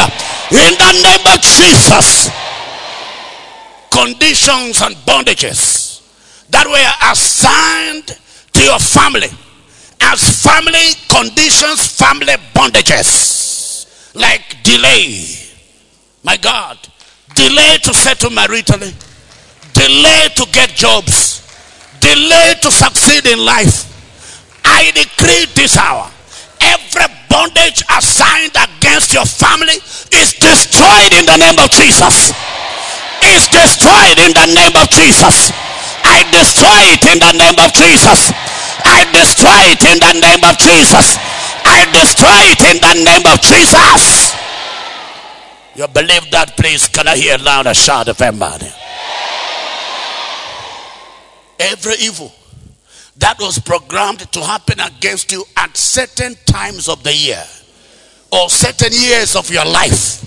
In the name of Jesus. Conditions and bondages that were assigned to your family as family conditions, family bondages, like delay. My God, delay to settle maritally, delay to get jobs, delay to succeed in life. I decree this hour every bondage assigned against your family is destroyed in the name of Jesus. Is destroyed in the name of Jesus. I destroy it in the name of Jesus. I destroy it in the name of Jesus. I destroy it in the name of Jesus. You believe that, please? Can I hear loud a shout of amen? Every evil that was programmed to happen against you at certain times of the year or certain years of your life,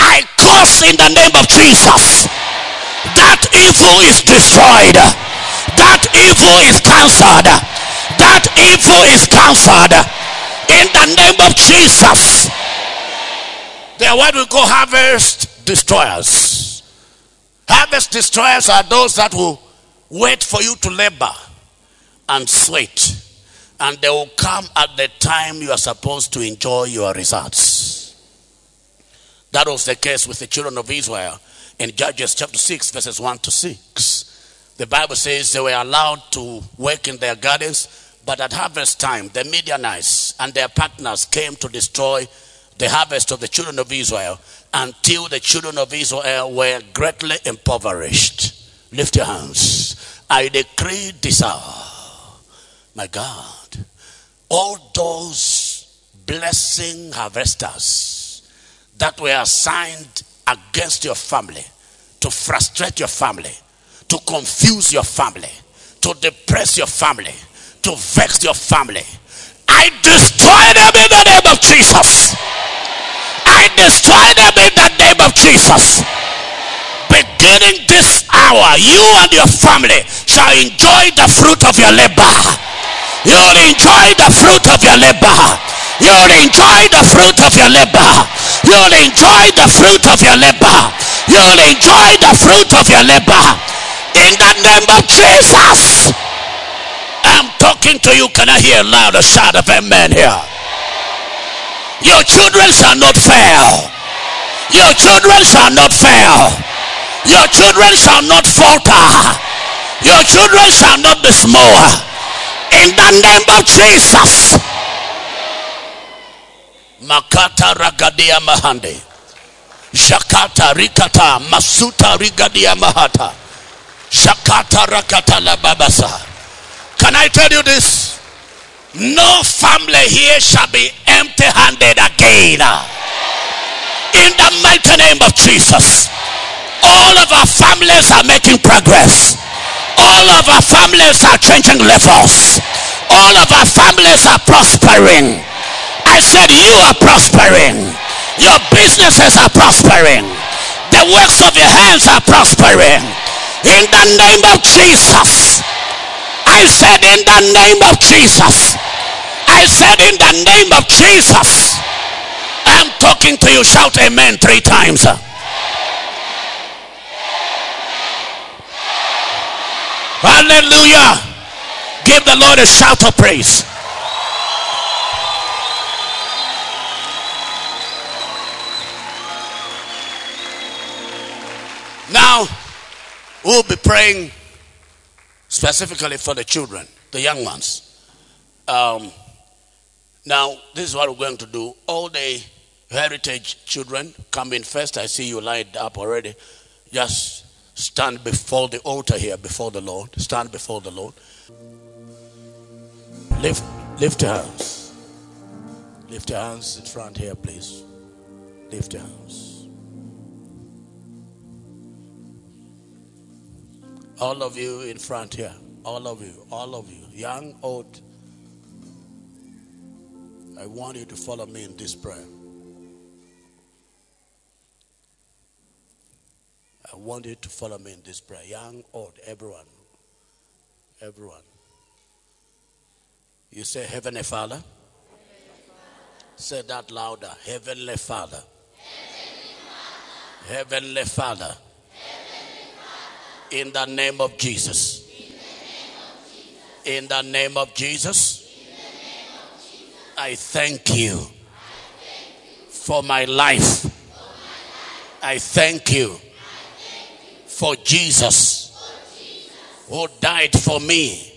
I curse in the name of Jesus. That evil is destroyed. That evil is cancelled. That evil is cancelled in the name of Jesus. They are what we call harvest destroyers. Harvest destroyers are those that will wait for you to labor and sweat, and they will come at the time you are supposed to enjoy your results. That was the case with the children of Israel in Judges chapter 6, verses 1 to 6. The Bible says they were allowed to work in their gardens, but at harvest time, the Midianites and their partners came to destroy the harvest of the children of Israel until the children of Israel were greatly impoverished. Lift your hands. I decree this hour my God, all those blessing harvesters that were assigned against your family to frustrate your family, to confuse your family, to depress your family, to vex your family, I destroy them in the name of Jesus. I destroy them in the name of Jesus. Beginning this hour, you and your family shall enjoy the fruit of your labor. You'll enjoy the fruit of your labor. You'll enjoy the fruit of your labor. You'll enjoy the fruit of your labor. You'll enjoy the fruit of your labor. In the name of Jesus. I'm talking to you. Can I hear a louder shout of amen here? Your children shall not fail. Your children shall not fail. Your children shall not falter. Your children shall not be small in the name of Jesus. Makata ragadia mahande. Shakata rikata masuta rigadia mahata. Shakata rakata la babasa. Can I tell you this? No family here shall be empty handed again. In the mighty name of Jesus. All of our families are making progress. All of our families are changing levels. All of our families are prospering. I said, You are prospering. Your businesses are prospering. The works of your hands are prospering. In the name of Jesus. I said, In the name of Jesus. I said, In the name of Jesus. I'm talking to you. Shout amen three times. Hallelujah. Give the Lord a shout of praise. Now, we'll be praying specifically for the children, the young ones. Um, now, this is what we're going to do. All the heritage children come in first. I see you lined up already. Just stand before the altar here, before the Lord. Stand before the Lord. Lift, lift your hands. Lift your hands in front here, please. Lift your hands. All of you in front here. All of you. All of you. Young, old. I want you to follow me in this prayer. I want you to follow me in this prayer. Young, old, everyone. Everyone. You say, Heavenly Father. Say that louder. Heavenly Father. Heavenly Father. Heavenly Father. In the name of Jesus. In the name of Jesus. I thank you for my life. I thank you for Jesus who died for me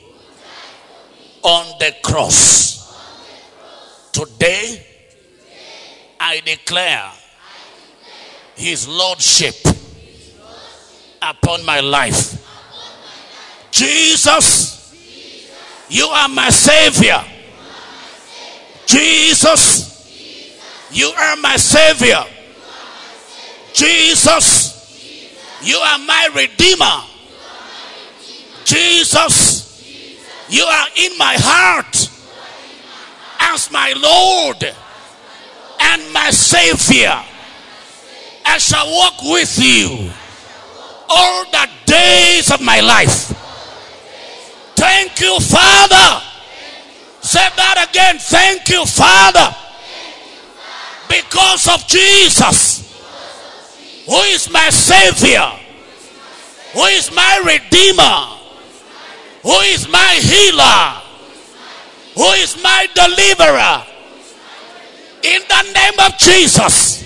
on the cross. Today, I declare his lordship upon my life. Jesus, you are my Savior. Jesus, you are my Savior. Jesus, you are my Redeemer. Jesus, you are in my heart as my Lord and my Savior. I shall walk with you all the days of my life. Thank you, Father. Say that again. Thank you, Father. Because of Jesus, who is my Savior, who is my Redeemer, who is my healer, who is my deliverer. In the name of Jesus,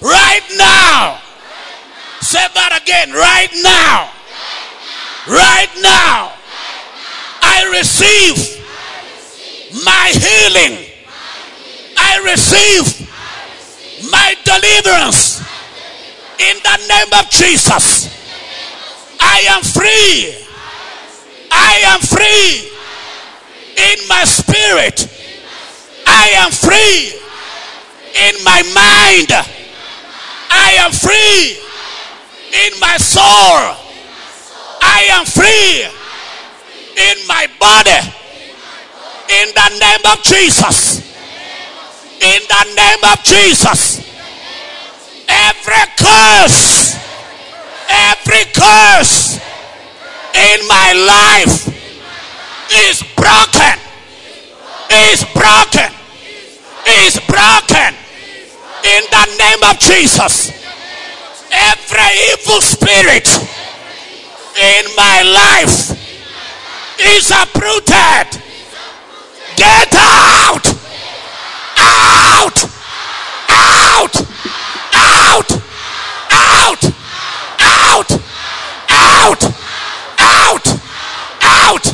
right now, Say that again. Right now. Right now. I receive my healing. I receive my deliverance. In the name of Jesus. I am free. I am free. In my spirit. I am free. In my mind. I am free in my soul. I am free in my body. In the name of Jesus. In the name of Jesus. Every curse, every curse in my life is broken. Is broken. Is broken. In the name of Jesus every evil spirit in my life is uprooted. Get out! Out! Out! Out! Out! Out! Out! Out! Out!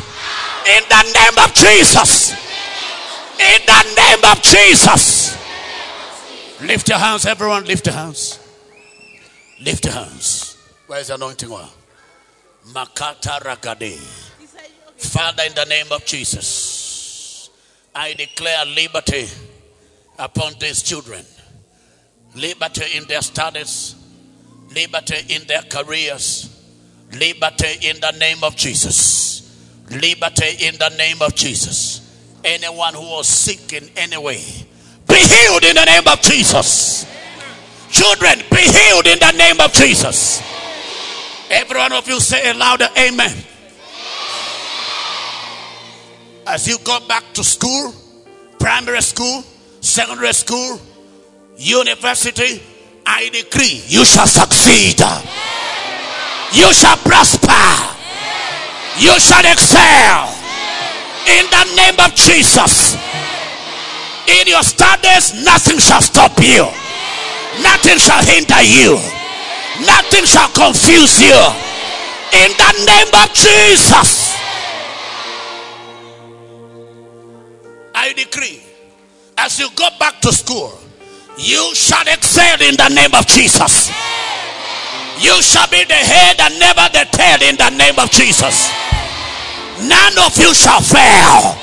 In the name of Jesus. In the name of Jesus. Lift your hands, everyone. Lift your hands. Lift your hands. Where's the anointing oil? Makata Rakade. Father, in the name of Jesus, I declare liberty upon these children. Liberty in their studies, liberty in their careers, liberty in the name of Jesus. Liberty in the name of Jesus. Anyone who was sick in any way, be healed in the name of Jesus. Children, healed in the name of Jesus. Every one of you say a louder amen. As you go back to school, primary school, secondary school, university, I decree you shall succeed. You shall prosper. You shall excel. In the name of Jesus. In your studies, nothing shall stop you. Nothing shall hinder you. Nothing shall confuse you. In the name of Jesus. I decree as you go back to school, you shall excel in the name of Jesus. You shall be the head and never the tail in the name of Jesus. None of you shall fail.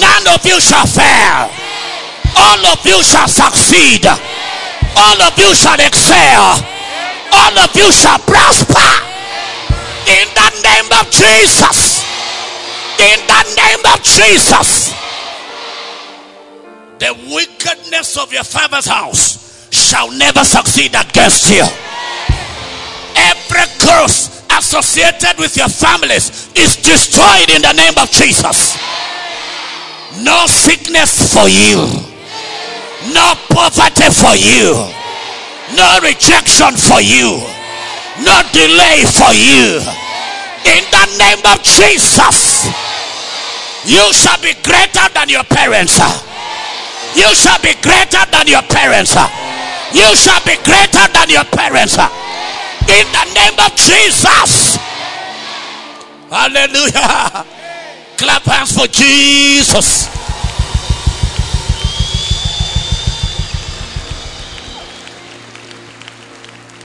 None of you shall fail. All of you shall succeed. All of you shall excel. All of you shall prosper. In the name of Jesus. In the name of Jesus. The wickedness of your father's house shall never succeed against you. Every curse associated with your families is destroyed in the name of Jesus. No sickness for you, no poverty for you, no rejection for you, no delay for you. In the name of Jesus, you shall be greater than your parents. You shall be greater than your parents. You shall be greater than your parents. In the name of Jesus. Hallelujah. Clap hands for Jesus.